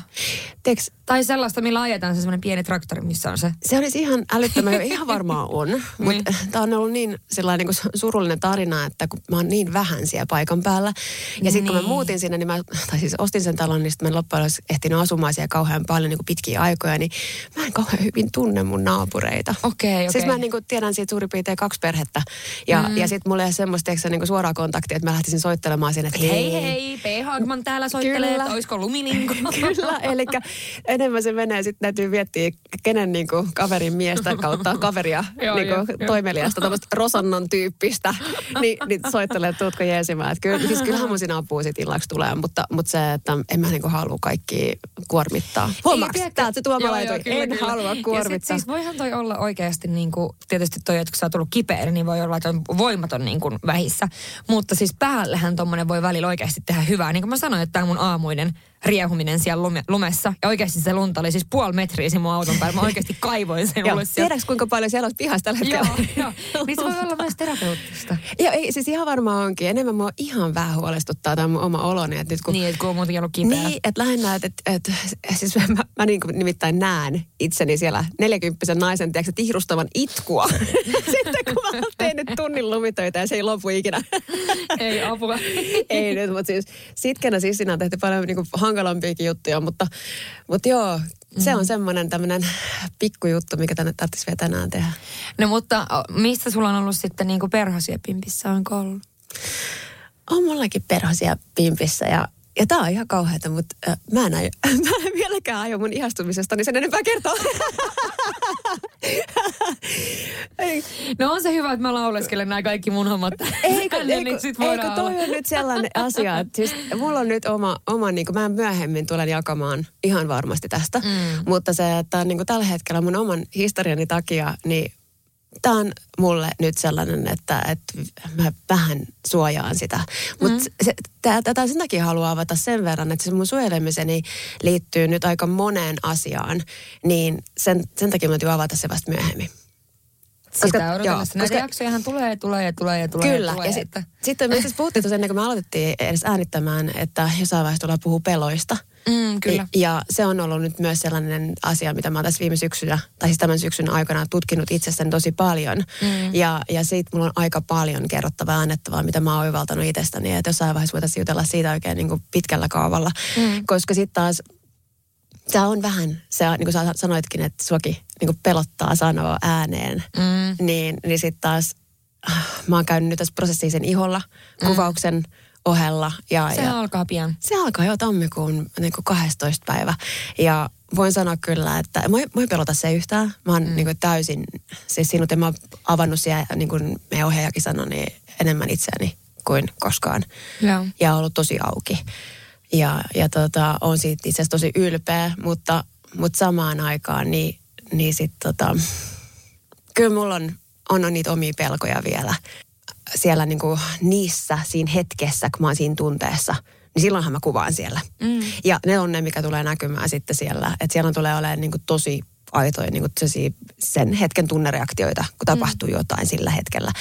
Tiedätkö, Tai sellaista, millä ajetaan se semmoinen pieni traktori, missä on se. se olisi ihan älyttömän, ihan varmaan on, mutta Niin. tämä on ollut niin, sellainen niin surullinen tarina, että kun mä oon niin vähän siellä paikan päällä. Ja sitten kun mä Niin. muutin sinne, niin mä, tai siis ostin sen talon, niin sitten mä loppujen lopuksi ehtinyt asumaan siellä kauhean paljon niin kuin pitkiä aikoja, niin mä en kauhean hyvin tunne mun naapureita. Okei, okei. Siis mä niin kuin tiedän siitä suurin piirtein kaksi perhettä. Ja, mm. ja sitten mulla ei ole semmoista tiedätkö, niin kuin suoraa kontaktia, että mä lähtisin soittelemaan sinne, että Hei hei, P. Hagman täällä soittelee, Kyllä. että olisiko lumilinko. Kyllä, eli enemmän se menee, sitten täytyy miettiä, kenen niin kuin, kaverin miestä kautta kaveria, Joo, niin kuin, toimeliasta, tämmöistä Rosannon tyyppistä, niin, niin soittelee, että tuutko jeesimään. Että kyllä, siis kyllähän mun siinä apua sit illaksi tulee, mutta, mutta se, että en mä niin kuin halua kaikki kuormittaa. Huomaaks, täältä se tuoma Joo, laitui, joo, kyllä, en kyllä. halua Ja sit kuormittaa. siis voihan toi olla oikeasti niin kuin, tietysti toi, että kun sä oot tullut kipeä, niin voi olla, että on voimaton niin kuin vähissä. Mutta siis päällähän tommonen voi välillä oikeasti tehdä hyvää. Niin kuin mä sanoin, että tämä mun aamuinen riehuminen siellä lume, lumessa. Ja oikeasti se lunta oli siis puoli metriä siinä mun auton päällä. Mä oikeasti kaivoin sen ulos. Tiedätkö kuinka paljon siellä on pihassa tällä hetkellä? Joo, joo. Niin se voi olla myös terapeuttista. Joo, ei, siis ihan varmaan onkin. Enemmän mua ihan vähän huolestuttaa tämä mun oma oloni. Että nyt kun Niin, että kun on muutenkin ollut kipeä. Niin, että lähinnä, että, että, että siis mä, mä niin kuin nimittäin näen itseni siellä neljäkymppisen naisen, tiedätkö, tihrustavan itkua. Sitten kun mä oon tehnyt tunnin lumitöitä ja se ei lopu ikinä. Ei apua. ei nyt, mutta siis sitkenä siis siinä on tehty paljon niin kuin hankalampiakin juttuja, mutta, mutta joo, se on semmoinen tämmöinen pikkujuttu, mikä tänne tarvitsisi vielä tänään tehdä. No mutta mistä sulla on ollut sitten niin kuin perhosia pimpissä? Onko ollut? On mullakin perhosia pimpissä ja ja tää on ihan kauheata, mutta äh, mä, en aio, mä en vieläkään aio mun ihastumisesta, niin sen enempää kertoa. No on se hyvä, että mä lauleskelen nämä kaikki mun hommat. Eikö, tänne, eikö, niin sit eikö toi olla. on nyt sellainen asia, että siis mulla on nyt oma, oma niin kuin mä myöhemmin tulen jakamaan ihan varmasti tästä, mm. mutta se, että niin kuin tällä hetkellä mun oman historiani takia, niin tämä on mulle nyt sellainen, että, että mä vähän suojaan sitä. Mutta mm. tätä sen takia haluan avata sen verran, että se mun suojelemiseni liittyy nyt aika moneen asiaan, niin sen, sen takia mä täytyy avata se vasta myöhemmin. Sitä joo, odotellessa. Näitä koska- jaksojahan tulee ja tulee ja tulee ja tulee Kyllä. ja tulee. Ja sit, että... sitten me siis puhuttiin tuossa ennen kuin me aloitettiin edes äänittämään, että jossain vaiheessa tullaan puhua peloista. Mm, kyllä. Ja se on ollut nyt myös sellainen asia, mitä mä oon tässä viime syksynä, tai siis tämän syksyn aikana tutkinut itsestäni tosi paljon. Mm. Ja, ja siitä mulla on aika paljon kerrottavaa ja annettavaa, mitä mä oon oivaltanut itsestäni. Että jossain vaiheessa voitaisiin jutella siitä oikein niin kuin pitkällä kaavalla. Mm. Koska sitten taas Tämä on vähän, se, niin kuin sä sanoitkin, että suakin niin kuin pelottaa sanoa ääneen, Mm. niin, niin sitten taas äh, mä oon käynyt nyt tässä prosessiin sen iholla, kuvauksen ohella. Ja, Se ja, alkaa pian. se alkaa jo tammikuun niin kuin 12. päivä. Ja voin sanoa kyllä, että mä, ei pelota se yhtään. Mä oon mm. niin kuin täysin, siis sinut en mä avannut siellä, niin kuin meidän ohjaajakin sanoi, niin enemmän itseäni kuin koskaan. Joo. Ja ollut tosi auki. Ja, ja tota, on siitä itse asiassa tosi ylpeä, mutta, mutta samaan aikaan niin, niin sit tota, kyllä mulla on, on, on niitä omia pelkoja vielä siellä niinku niissä, siinä hetkessä, kun mä oon siinä tunteessa. Niin silloinhan mä kuvaan siellä. Mm. Ja ne on ne, mikä tulee näkymään sitten siellä. Että siellä tulee olemaan niinku tosi aitoja niinku tosia sen hetken tunnereaktioita, kun tapahtuu mm. jotain sillä hetkellä.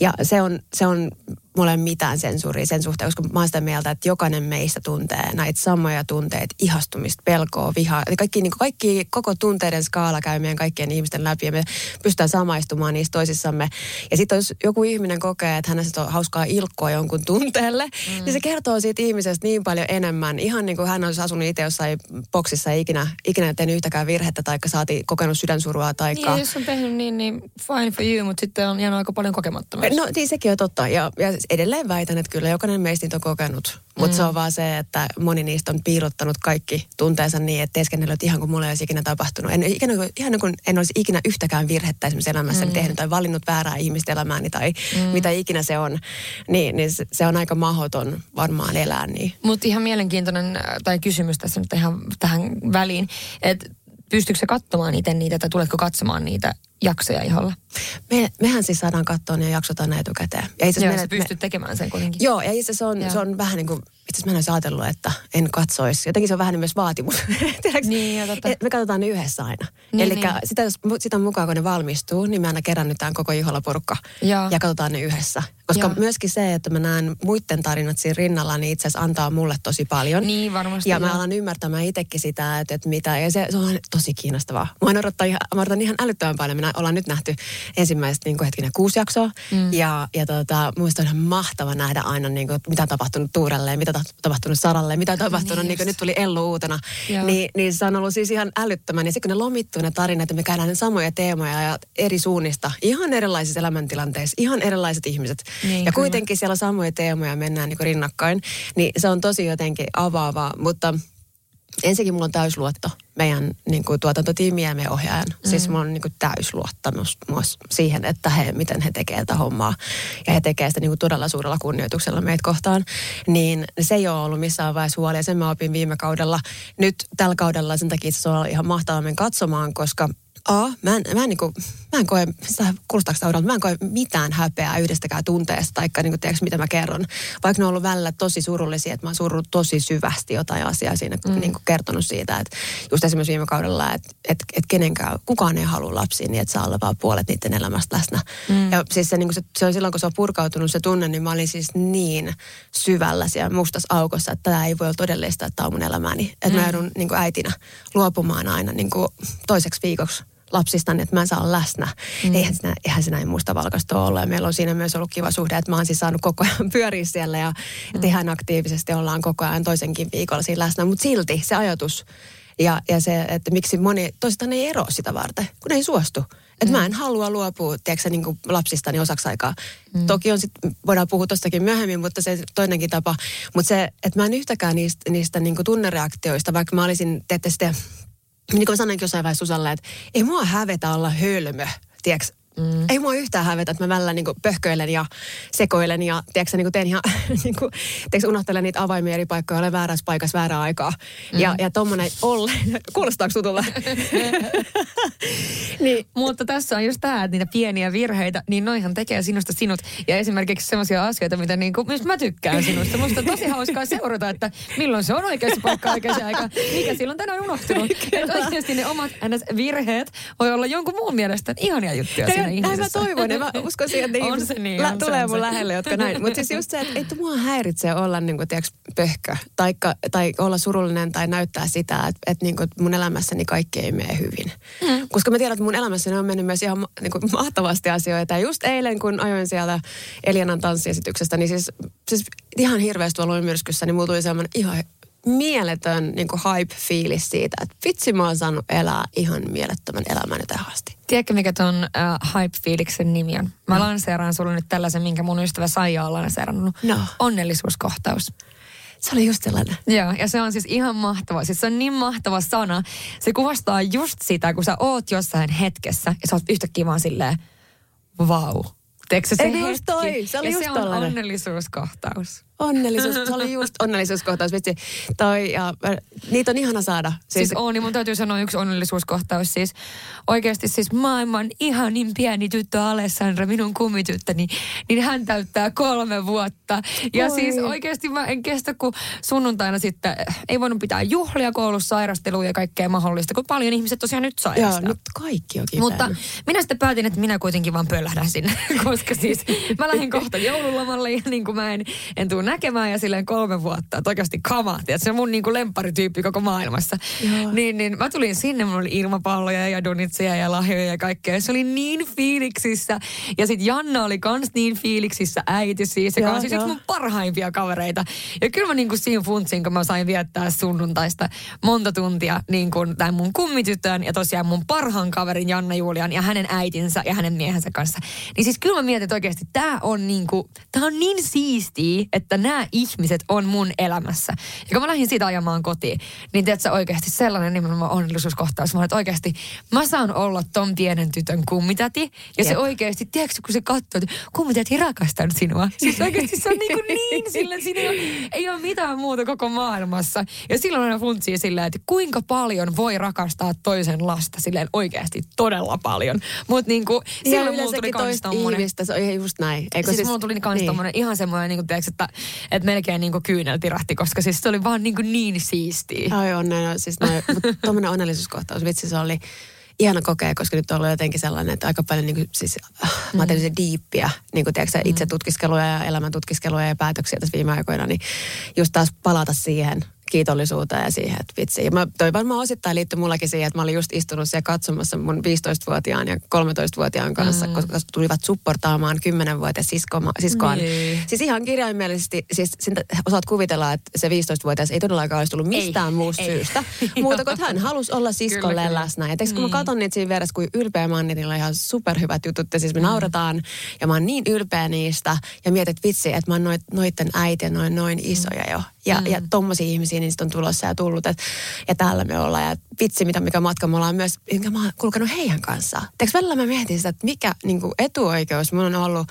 Ja se on, se on mulla ei ole mitään sensuuria sen suhteen, koska mä oon sitä mieltä, että jokainen meistä tuntee näitä samoja tunteita, ihastumista, pelkoa, vihaa. Eli kaikki, niin kaikki koko tunteiden skaala käy meidän kaikkien ihmisten läpi ja me pystytään samaistumaan niistä toisissamme. Ja sitten jos joku ihminen kokee, että hänessä on hauskaa ilkkoa jonkun tunteelle, mm. niin se kertoo siitä ihmisestä niin paljon enemmän. Ihan niin kuin hän olisi asunut itse jossain boksissa ja ikinä, ikinä tehnyt yhtäkään virhettä tai saati kokenut sydänsurua tai Niin, jos on tehnyt niin, niin fine for you, mutta sitten on jäänyt aika paljon kokematta myös. No niin, sekin on totta. Ja, ja edelleen väitän, että kyllä jokainen meistä niitä on kokenut. Mutta mm. se on vaan se, että moni niistä on piilottanut kaikki tunteensa niin, että teeskennellyt että ihan kuin mulle ei olisi ikinä tapahtunut. En, ikinä, ihan kuin en olisi ikinä yhtäkään virhettä esimerkiksi elämässäni mm. tehnyt tai valinnut väärää ihmistä elämääni tai mm. mitä ikinä se on. Niin, niin se, se on aika mahdoton varmaan elää niin. Mutta ihan mielenkiintoinen äh, tai kysymys tässä nyt ihan tähän väliin, että pystyykö se katsomaan itse niitä tai tuletko katsomaan niitä jaksoja iholla? Me, mehän siis saadaan katsoa ne ja jaksotaan ne etukäteen. Ja itse Joo, sä pystyt tekemään sen kuitenkin. Joo, ja itse se on, Joo. se on vähän niin kuin, itse mä en olisi ajatellut, että en katsoisi. Jotenkin se on vähän myös vaatimus. Niin, ja totta. Et Me katsotaan ne yhdessä aina. Niin, Eli niin. sitä, sitä mukaan, kun ne valmistuu, niin me aina kerännytään koko iholla porukka. Joo. Ja katsotaan ne yhdessä. Koska Joo. myöskin se, että mä näen muiden tarinat siinä rinnalla, niin itse asiassa antaa mulle tosi paljon. Niin, varmasti, Ja mä joo. alan ymmärtämään itsekin sitä, että, että mitä. Ja se, se on tosi kiinnostavaa. Mä odottaa ihan, mä odotan ihan älyttömän paljon. Me ollaan nyt nähty ensimmäistä niin kuin hetkinen kuusi jaksoa. Mm. Ja, ja tota, mielestä on ihan mahtava nähdä aina, niin kuin, mitä on tapahtunut Tuurelle, mitä on tapahtunut Saralle, mitä on tapahtunut, Niin niin, just. nyt tuli Ellu uutena. Joo. Niin, niin se on ollut siis ihan älyttömän. Ja sitten kun ne lomittuu ne tarinat, ja me käydään ne samoja teemoja ja eri suunnista, ihan erilaisissa elämäntilanteissa, ihan erilaiset ihmiset. Niin, ja kyllä. kuitenkin siellä samoja teemoja mennään niin kuin rinnakkain. Niin se on tosi jotenkin avaavaa, mutta ensinnäkin mulla on täysluotto meidän niin kuin, tuotantotiimiä ja meidän ohjaajan. Mm. Siis mulla on niin kuin, täysluottamus myös siihen, että he, miten he tekevät tätä hommaa. Ja he tekevät sitä niin kuin, todella suurella kunnioituksella meitä kohtaan. Niin se ei ole ollut missään vaiheessa huoli ja sen mä opin viime kaudella. Nyt tällä kaudella sen takia asiassa on ihan mahtavaa katsomaan, koska A, mä en, mä en, niin kuin, mä en koe, kuulostaako sitä mä en koe mitään häpeää yhdestäkään tunteesta, taikka niin kuin, tiedätkö, mitä mä kerron. Vaikka ne on ollut välillä tosi surullisia, että mä oon surrut tosi syvästi jotain asiaa siinä, mm. niin kuin kertonut siitä, että just esimerkiksi viime kaudella, että, että, että kenenkään, kukaan ei halua lapsia niin, että saa olla vaan puolet niiden elämästä läsnä. Mm. Ja siis se, niin kuin se, se on silloin, kun se on purkautunut se tunne, niin mä olin siis niin syvällä siellä mustassa aukossa, että tämä ei voi olla todellista, että tämä on mun elämäni. Että mm. mä joudun niin kuin äitinä luopumaan aina niin kuin toiseksi viikoksi lapsista, että mä en saa olla läsnä. Mm. Eihän, se, eihän se näin mustavalkoista ole. Ja meillä on siinä myös ollut kiva suhde, että mä oon siis saanut koko ajan pyöriä siellä ja, mm. ihan aktiivisesti ollaan koko ajan toisenkin viikolla siinä läsnä. Mutta silti se ajatus ja, ja se, että miksi moni toistaan ei ero sitä varten, kun ei suostu. Että mm. mä en halua luopua, tiedätkö, niin kuin lapsistani osaksi aikaa. Mm. Toki on sit, voidaan puhua tostakin myöhemmin, mutta se toinenkin tapa. Mutta se, että mä en yhtäkään niistä, niistä niin kuin tunnereaktioista, vaikka mä olisin, teette sitten niin kuin sanoinkin jossain vaiheessa Susalle, että ei mua hävetä olla hölmö, tiedätkö, Mm. Ei mua yhtään hävetä, että mä välillä niin pöhköilen ja sekoilen ja tiedätkö, niin teen ihan, niin kuin, tiedätkö, unohtelen niitä avaimia eri paikkoja, olen väärässä paikassa väärää aikaa. Mm. Ja, ja tommonen olle, kuulostaako sutulla? niin. Mutta tässä on just tämä, että niitä pieniä virheitä, niin noihan tekee sinusta sinut. Ja esimerkiksi sellaisia asioita, mitä niin kuin, mä tykkään sinusta. Musta on tosi hauskaa seurata, että milloin se on oikeassa paikka oikeassa aika. Mikä silloin tänään unohtunut. Että oikeasti ne omat virheet voi olla jonkun muun mielestä ihania juttuja ihmisessä. Näin mä toivon ja mä uskon siihen, että on se niin, on tulee se, mun se. lähelle, jotka näin. Mutta siis just se, että, että mua häiritsee olla niin kuin, tiiäks, pöhkö tai, tai olla surullinen tai näyttää sitä, että, että, niin kuin, mun elämässäni kaikki ei mene hyvin. Mm. Koska mä tiedän, että mun elämässäni on mennyt myös ihan niin kuin, mahtavasti asioita. Ja just eilen, kun ajoin siellä Elianan tanssiesityksestä, niin siis, siis ihan hirveästi tuolla myrskyssä, niin mulla tuli semmoinen ihan mieletön niin hype-fiilis siitä, että vitsi mä oon saanut elää ihan mielettömän elämän tähän asti. Tiedätkö, mikä ton uh, hype-fiiliksen nimi on? Mä no. lanseeraan sulle nyt tällaisen, minkä mun ystävä Saija on lanseerannut. No. Onnellisuuskohtaus. Se oli just sellainen. Joo, ja se on siis ihan mahtava. Siis se on niin mahtava sana. Se kuvastaa just sitä, kun sä oot jossain hetkessä ja sä oot yhtäkkiä vaan silleen, vau. Wow. se, se just toi, se oli ja just se on tollainen. onnellisuuskohtaus. Onnellisuus, se oli just onnellisuuskohtaus. Vitsi, toi, ja, niitä on ihana saada. Siis, siis on, niin mun täytyy sanoa yksi onnellisuuskohtaus. Siis oikeasti siis maailman ihanin pieni tyttö Alessandra, minun kummityttäni, niin hän täyttää kolme vuotta. Ja Oi. siis oikeasti mä en kestä, kun sunnuntaina sitten ei voinut pitää juhlia koulussa, sairastelua ja kaikkea mahdollista, kun paljon ihmiset tosiaan nyt sairastaa. Joo, nyt kaikki on Mutta minä sitten päätin, että minä kuitenkin vaan pöllähdän sinne, koska siis mä lähdin kohta joululomalle ja niin kuin mä en, en tule näkemään ja silleen kolme vuotta. Että oikeasti kama, että se on mun niinku lemparityyppi koko maailmassa. Niin, niin mä tulin sinne, mulla oli ilmapalloja ja donitseja ja lahjoja ja kaikkea. Se oli niin fiiliksissä. Ja sitten Janna oli kans niin fiiliksissä äiti siis, joka on siis yksi mun parhaimpia kavereita. Ja kyllä mä niinku siinä funtsin, kun mä sain viettää sunnuntaista monta tuntia niin kuin tämän mun kummitytön ja tosiaan mun parhaan kaverin Janna Julian ja hänen äitinsä ja hänen miehensä kanssa. Niin siis kyllä mä mietin, että oikeasti tämä on niinku, tää on niin siistiä, että nämä ihmiset on mun elämässä. Ja kun mä lähdin siitä ajamaan kotiin, niin tiedätkö oikeasti sellainen nimenomaan onnellisuuskohtaus. Mä että oikeasti mä saan olla ton pienen tytön kummitäti. Ja Jep. se oikeasti, tiedätkö kun se katsoo, että kummitäti rakastaa sinua. Siis oikeasti se on niin, kuin niin sillä siinä ei ole, ei ole mitään muuta koko maailmassa. Ja silloin aina funtsii silleen, että kuinka paljon voi rakastaa toisen lasta silleen oikeasti todella paljon. Mutta niin kuin, silloin mulla tuli kans tommonen... Ihmistä, se on just näin. Eikö siis, siis mulla tuli kans niin. tommonen ihan semmoinen, niin kuin, tiedätkö, että että melkein niin kuin kyynel tirahti, koska siis se oli vaan niin, kuin niin siistiä. Ai on, näin, siis näin, tuommoinen onnellisuuskohtaus, vitsi se oli ihana kokea, koska nyt on ollut jotenkin sellainen, että aika paljon niin kuin, siis, äh, mm. mä se diippiä, niin kuin tiedätkö, itse tutkiskeluja ja elämän tutkiskeluja ja päätöksiä tässä viime aikoina, niin just taas palata siihen kiitollisuuteen ja siihen, että vitsi. Ja mä, toi varmaan osittain liittyy mullakin siihen, että mä olin just istunut siellä katsomassa mun 15-vuotiaan ja 13-vuotiaan kanssa, mm. koska tulivat supportaamaan 10-vuotias siskoa, siskoaan. Niin. Siis ihan kirjaimellisesti, siis osaat kuvitella, että se 15-vuotias ei todellakaan olisi tullut mistään ei, muusta ei. syystä. Muuta kuin hän halusi olla siskolle kyllä, läsnä. Ja teikö, kun mä katson niitä siinä vieressä, kuin ylpeä mä oon, niin niillä on ihan superhyvät jutut. Ja siis me mm. naurataan ja mä oon niin ylpeä niistä. Ja mietit vitsi, että mä oon noit, noitten äiti ja noin, noin isoja jo. Ja, mm. ja tommosia ihmisiä niin on tulossa ja tullut. Et, ja täällä me ollaan. Ja vitsi, mitä mikä matka me ollaan myös, minkä mä oon kulkenut heidän kanssaan. Teekö välillä mä mietin sitä, että mikä niin kuin etuoikeus mun on ollut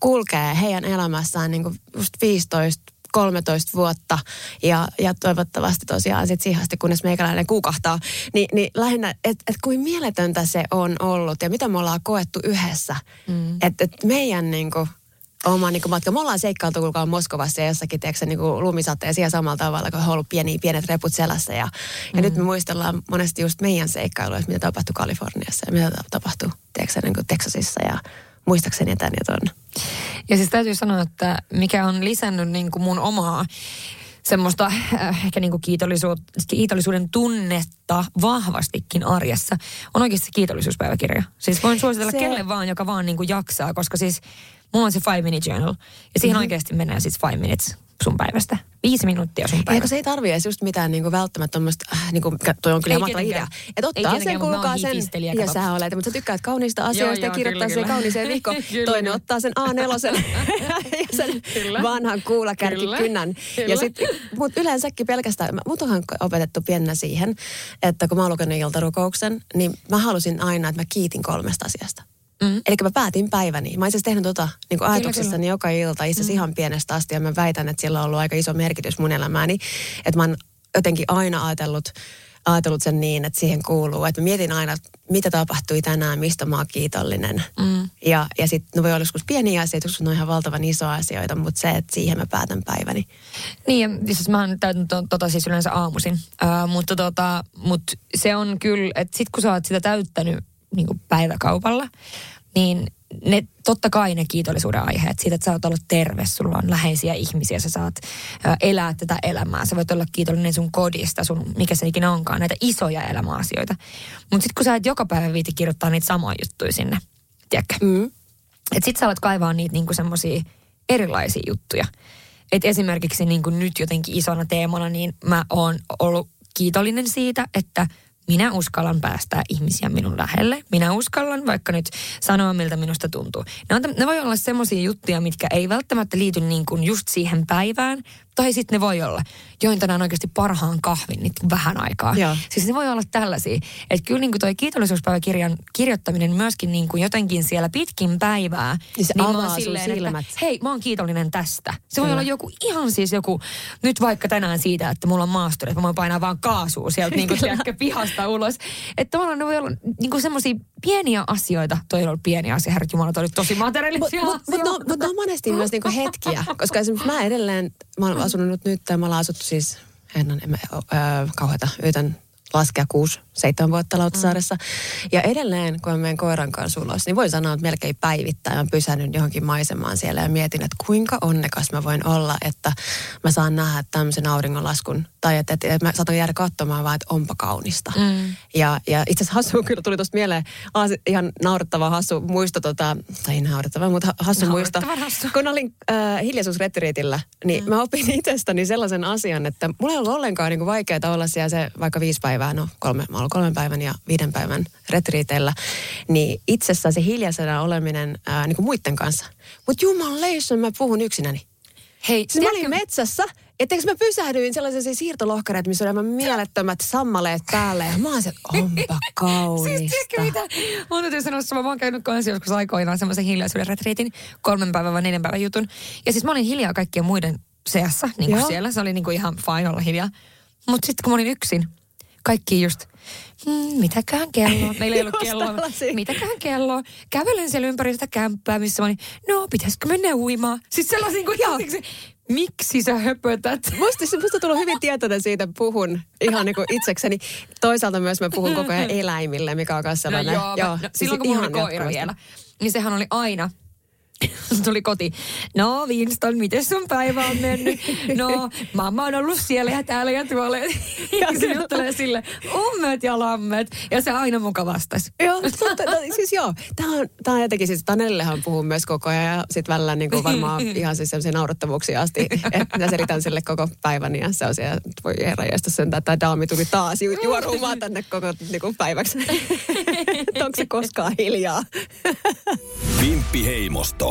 kulkea heidän elämässään niin kuin just 15 13 vuotta ja, ja toivottavasti tosiaan sit siihen asti, kunnes meikäläinen kuukahtaa, niin, niin lähinnä, että et kuin mieletöntä se on ollut ja mitä me ollaan koettu yhdessä. Mm. Että et meidän niin kuin, oma niin kuin matka. Me ollaan seikkailtu kuulkaa Moskovassa ja jossakin, tiedätkö, niin kuin lumisateen siellä samalla tavalla, kun on ollut pieni, pienet reput selässä. Ja, mm. ja nyt me muistellaan monesti just meidän seikkailuja, mitä tapahtui Kaliforniassa ja mitä tapahtui, tiedätkö, niin kuin Texasissa ja muistaakseni tän ja ton. Ja siis täytyy sanoa, että mikä on lisännyt niin kuin mun omaa semmoista äh, ehkä niin kuin kiitollisuuden tunnetta vahvastikin arjessa, on oikeasti se kiitollisuuspäiväkirja. Siis voin suositella se... kelle vaan, joka vaan niin kuin jaksaa, koska siis Mulla on se five minute journal. Ja siihen mm-hmm. oikeasti menee siis five minutes sun päivästä. Viisi minuuttia sun päivästä. Eikö se ei tarvii edes just mitään niinku välttämättä tämmöistä, äh, niinku, toi on kyllä matala idea. Että ottaa sen, kuulkaa sen, ja sä olet, mutta sä tykkäät kauniista asioista joo, ja kirjoittaa sen kauniiseen vihko. Toinen ottaa sen A4 ja sen kyllä. vanhan kuulakärkikynnän. Ja sit, mut yleensäkin pelkästään, mut onhan opetettu piennä siihen, että kun mä oon lukenut iltarukouksen, niin mä halusin aina, että mä kiitin kolmesta asiasta. Mm. Eli mä päätin päiväni. Mä itse tehnyt tota niin ajatuksessani joka ilta, itse mm. ihan pienestä asti. Ja mä väitän, että sillä on ollut aika iso merkitys mun elämääni. Että mä oon jotenkin aina ajatellut, ajatellut sen niin, että siihen kuuluu. Että mä mietin aina, mitä tapahtui tänään, mistä mä oon kiitollinen. Mm. Ja, ja sitten no voi olla joskus pieniä asioita, joskus on ihan valtavan isoja asioita, mutta se, että siihen mä päätän päiväni. Niin, ja siis mä täytän to, tota siis yleensä aamuisin. Uh, mutta tota, mut se on kyllä, että sit kun sä oot sitä täyttänyt niin kuin päiväkaupalla, niin ne, totta kai ne kiitollisuuden aiheet siitä, että sä oot ollut terve, sulla on läheisiä ihmisiä, sä saat elää tätä elämää. Sä voit olla kiitollinen sun kodista, sun, mikä se ikinä onkaan, näitä isoja elämäasioita. Mutta sitten kun sä et joka päivä viiti kirjoittaa niitä samoja juttuja sinne, tiedätkö? Mm. Että sit sä alat kaivaa niitä niinku semmosia erilaisia juttuja. Et esimerkiksi niinku nyt jotenkin isona teemana, niin mä oon ollut kiitollinen siitä, että minä uskallan päästää ihmisiä minun lähelle. Minä uskallan vaikka nyt sanoa, miltä minusta tuntuu. Ne, on, ne voi olla semmoisia juttuja, mitkä ei välttämättä liity niin kuin just siihen päivään, tai sitten ne voi olla, join tänään oikeasti parhaan kahvin nyt vähän aikaa. Joo. Siis ne voi olla tällaisia. Että kyllä niin kuin toi kiitollisuuspäiväkirjan kirjoittaminen myöskin niin kuin jotenkin siellä pitkin päivää. Niin se niin avaa silleen, silmät. Että, hei, mä oon kiitollinen tästä. Se kyllä. voi olla joku ihan siis joku, nyt vaikka tänään siitä, että mulla on maasturi, että mä voin painaa vaan kaasua sieltä niin kuin pihasta ulos. Että tavallaan ne voi olla niin kuin semmoisia pieniä asioita. Toi on ollut pieni asia, herrat Jumala, toi oli tosi materiaalisia Mutta mut, mut, no, mut ne on monesti myös niinku hetkiä, koska esimerkiksi mä edelleen, mä oon asunut nyt, mä oon asuttu siis, en, äh, kauheata, yritän laskea kuusi, seitsemän vuotta Lautasaaressa. Mm. Ja edelleen, kun mä menen koiran kanssa ulos, niin voi sanoa, että melkein päivittäin on pysähnyt johonkin maisemaan siellä ja mietin, että kuinka onnekas mä voin olla, että mä saan nähdä tämmöisen auringonlaskun. Tai että, että, että mä saatan jäädä katsomaan vaan, että onpa kaunista. Mm. Ja, ja itse asiassa hassu kyllä tuli tuosta mieleen aas, ihan naurettava hassu muisto, tota, tai ei naurettava, mutta hassu muisto. Hassu. Kun olin äh, hiljaisuusretriitillä, niin mm. mä opin itsestäni sellaisen asian, että mulla ei ollut ollenkaan niin vaikeaa olla siellä se vaikka viisi päivää, no kolme, mä olen kolmen päivän ja viiden päivän retriiteillä, niin itsessään se hiljaisena oleminen ää, niin kuin muiden kanssa. Mutta jumaleissa mä puhun yksinäni. Hei, siis mä olin metsässä, etteikö mä pysähdyin sellaisessa siirtolohkareet, missä oli aivan mielettömät sammaleet päälle. Ja mä oon se, onpa kaunista. siis tiedätkö mitä? Mun täytyy sanoa, että mä oon käynyt kanssa joskus aikoinaan semmoisen hiljaisuuden retriitin, kolmen päivän vai neljän päivän jutun. Ja siis mä olin hiljaa kaikkien muiden seassa, niin kuin siellä. Se oli niin kuin ihan fine olla hiljaa. Mutta sitten kun mä olin yksin, kaikki just, hmm, mitäköhän kello? Meillä ei ollut kelloa. Mitäköhän kello? Kävelen siellä ympäri sitä kämppää, missä mä olin, no pitäisikö mennä uimaan? Siis sellaisen kuin ihan, miksi sä höpötät? Musta, musta tullut hyvin tietoinen siitä, puhun ihan niin kuin itsekseni. Toisaalta myös mä puhun koko ajan eläimille, mikä on myös sellainen. No joo, joo, no, siis silloin kun mulla oli koira vielä, niin sehän oli aina tuli koti. No Winston, miten sun päivä on mennyt? No, mamma on ollut siellä ja täällä ja tuolla. Ja se juttelee sille, ummet ja lammet. Ja se aina muka vastasi. Joo, totta, no, siis joo. Tämä on, tämä on jotenkin, siis Tanellehan puhuu myös koko ajan ja sitten välillä niin kuin varmaan ihan siis sellaisia naurettavuuksia asti. Että mä selitän sille koko päivän ja se on siellä, että voi herra sen, että tämä daami tuli taas ju- juorumaan tänne koko niin kuin päiväksi. Onko se koskaan hiljaa? Vimppi Heimosto.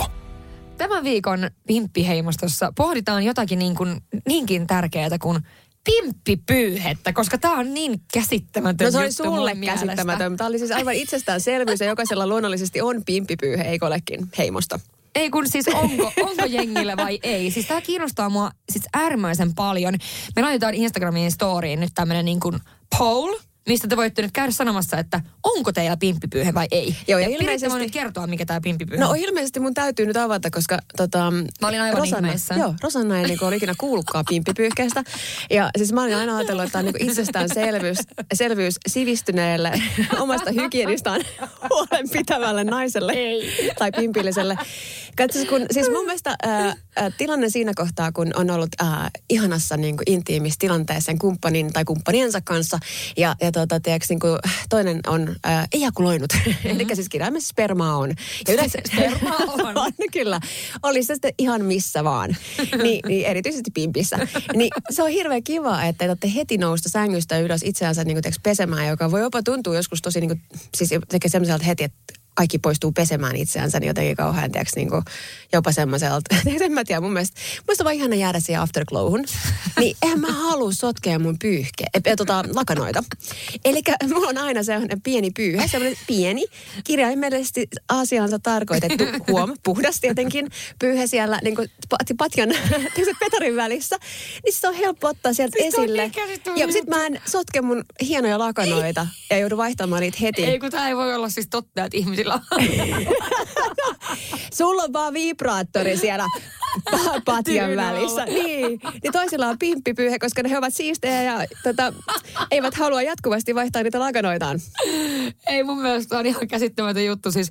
Tämän viikon Pimppiheimostossa pohditaan jotakin niin kuin, niinkin tärkeää kuin pimppipyyhettä, koska tämä on niin käsittämätön No se oli sulle käsittämätön. Tämä oli siis aivan itsestäänselvyys ja jokaisella luonnollisesti on pimppipyyhe, eikö olekin heimosta? Ei kun siis onko, onko jengillä vai ei. Siis tämä kiinnostaa mua siis äärimmäisen paljon. Me laitetaan Instagramiin storyin nyt tämmönen niin kuin poll, mistä te voitte nyt käydä sanomassa, että onko teillä pimppipyyhe vai ei. Joo, ja ja ilmeisesti- nyt kertoa, mikä tämä pimppipyyhe No on. ilmeisesti mun täytyy nyt avata, koska tota, Mä olin aivan Rosanna, ihmeessä. Joo, Rosanna ei niinku ole ikinä kuullutkaan pimppipyyhkeestä. Ja siis mä olin aina ajatellut, että tämä on niinku itsestäänselvyys selvyys sivistyneelle omasta hygienistaan huolen pitävälle naiselle Ei. tai pimpilliselle. Katsos, kun, siis mun mielestä ää, tilanne siinä kohtaa, kun on ollut ää, ihanassa niin kuin intiimissä tilanteessa sen kumppanin tai kumppaniensa kanssa ja, ja tota, tiedätkö, niin kuin, toinen on ää, ejakuloinut, mm-hmm. eli siis kirjaimessa spermaa on. Ja yleensä, Spermaa on. on kyllä. Oli se sitten ihan missä vaan. Niin, niin erityisesti pimpissä. Niin se on hirveän kiva, että te olette heti nousta sängystä ylös itseänsä niin kuin, pesemään, joka voi jopa tuntua joskus tosi niin kuin, siis semmoiselta heti, että kaikki poistuu pesemään itseänsä, niin jotenkin kauhean, tiiäks, niin kuin, jopa semmoiselta. en mä tiedä, mun mielestä, musta vaan ihana jäädä siihen afterglowhun. Niin eihän mä halua sotkea mun pyyhke, e, tota, lakanoita. Eli mulla on aina sellainen pieni pyyhe, semmoinen pieni, kirjaimellisesti asiansa tarkoitettu, huom, puhdas tietenkin, pyyhe siellä niin kuin pat- patjan petarin välissä. Niin se on helppo ottaa sieltä Siis on esille. ja sit mä en sotke mun hienoja lakanoita ja joudu vaihtamaan niitä heti. Ei kun tämä ei voi olla siis totta, että ihmisillä on. Sulla on vaan vibraattori siellä pa- patjan välissä. Niin. niin toisilla on pimppipyyhe, koska ne he ovat siistejä ja tota, eivät halua jatkuvasti vaihtaa niitä lakanoitaan. Ei mun mielestä on ihan käsittämätön juttu. Siis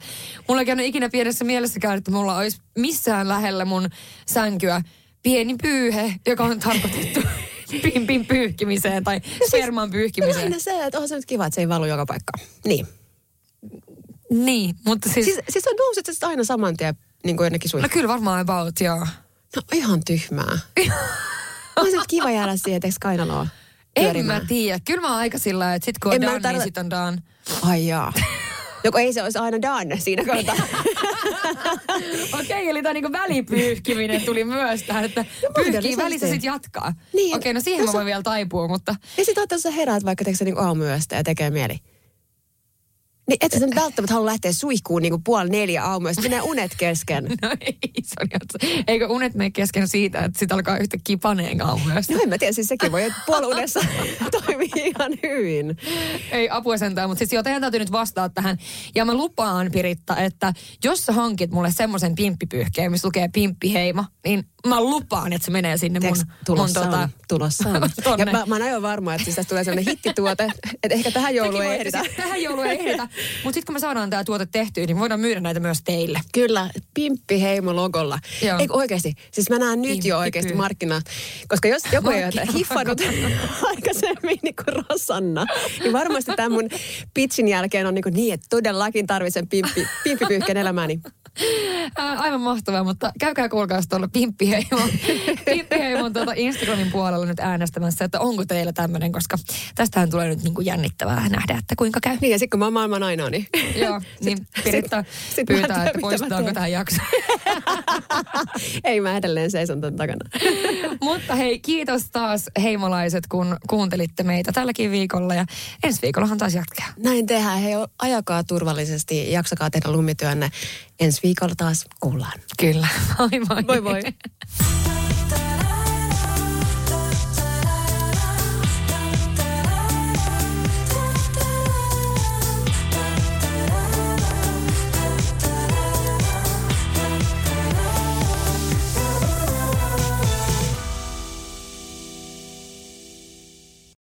mulla ei käynyt ikinä pienessä mielessäkään, että mulla olisi missään lähellä mun sänkyä pieni pyyhe, joka on tarkoitettu pimpin pyyhkimiseen tai sperman pyyhkimiseen. Aina se, että on se nyt kiva, että se ei valu joka paikkaan. Niin. Niin, mutta siis... Siis, siis on nouset aina saman tien niin kuin jonnekin No suihkuun. kyllä varmaan about, joo. No ihan tyhmää. on se kiva jäädä siihen, teeks kainaloa En mä tiedä. Kyllä mä oon aika sillä että sit kun on En done, tarkoita- niin sit on done. Ai jaa. Joko ei se olisi aina done siinä kohtaa. Okei, eli tämä niinku välipyyhkiminen tuli myös tähän, että pyyhkii mahdollisesti. välissä sit jatkaa. Niin. Okei, no siihen No mä se- voin vielä taipua, mutta Ja sitten jos sä heräät vaikka teetkö sä niin aamuyöstä ja tekee mieli. Niin et sä nyt välttämättä halua lähteä suihkuun niin puoli neljä aamuyöstä. Menee unet kesken. no ei, se Eikö unet mene kesken siitä, että sit alkaa yhtäkkiä paneen aamuyöstä? No en mä tiedä, siis sekin voi, että puoliunessa toimii ihan hyvin. Ei apua sentään, mutta siis joo, teidän täytyy nyt vastaa tähän. Ja mä lupaan, Piritta, että jos sä hankit mulle semmoisen pimppipyyhkeen, missä lukee pimppiheima, niin mä lupaan, että se menee sinne mun, tulossa mun tota, on, tulossa on. tonne. Ja mä, mä oon aivan varma, että siis tästä tulee sellainen hittituote, että ehkä tähän jouluun Sekin ei ehditä. siis Tähän jouluun ei ehditä. Mutta sitten kun me saadaan tämä tuote tehtyä, niin voidaan myydä näitä myös teille. Kyllä, pimppiheimo logolla. Joo. Eikö oikeasti? Siis mä näen nyt Pimppi jo oikeasti pyy. markkinat. Koska jos joku ei ole hiffannut aikaisemmin niin kuin Rosanna, niin varmasti tämän mun pitchin jälkeen on niin, kuin niin että todellakin tarvitsen pimppi, pimppipyyhkeen elämääni. Ää, aivan mahtavaa, mutta käykää kuulkaa tuolla Pimppiheimon, Pimppiheimon tuota Instagramin puolella nyt äänestämässä, että onko teillä tämmöinen, koska tästähän tulee nyt niinku jännittävää nähdä, että kuinka käy. Niin ja sitten kun mä oon maailman ainoa, niin... Joo, niin Piritta sit- sit pyytää, tiedä, että poistetaanko tämä jakso. ei mä edelleen seison ton takana. Mutta hei, kiitos taas heimolaiset, kun kuuntelitte meitä tälläkin viikolla ja ensi viikollahan taas jatkaa. Näin tehdään. Hei, ajakaa turvallisesti, jaksakaa tehdä lumityönne. Ensi viikolla taas kuullaan. Kyllä, moi moi. Moi moi.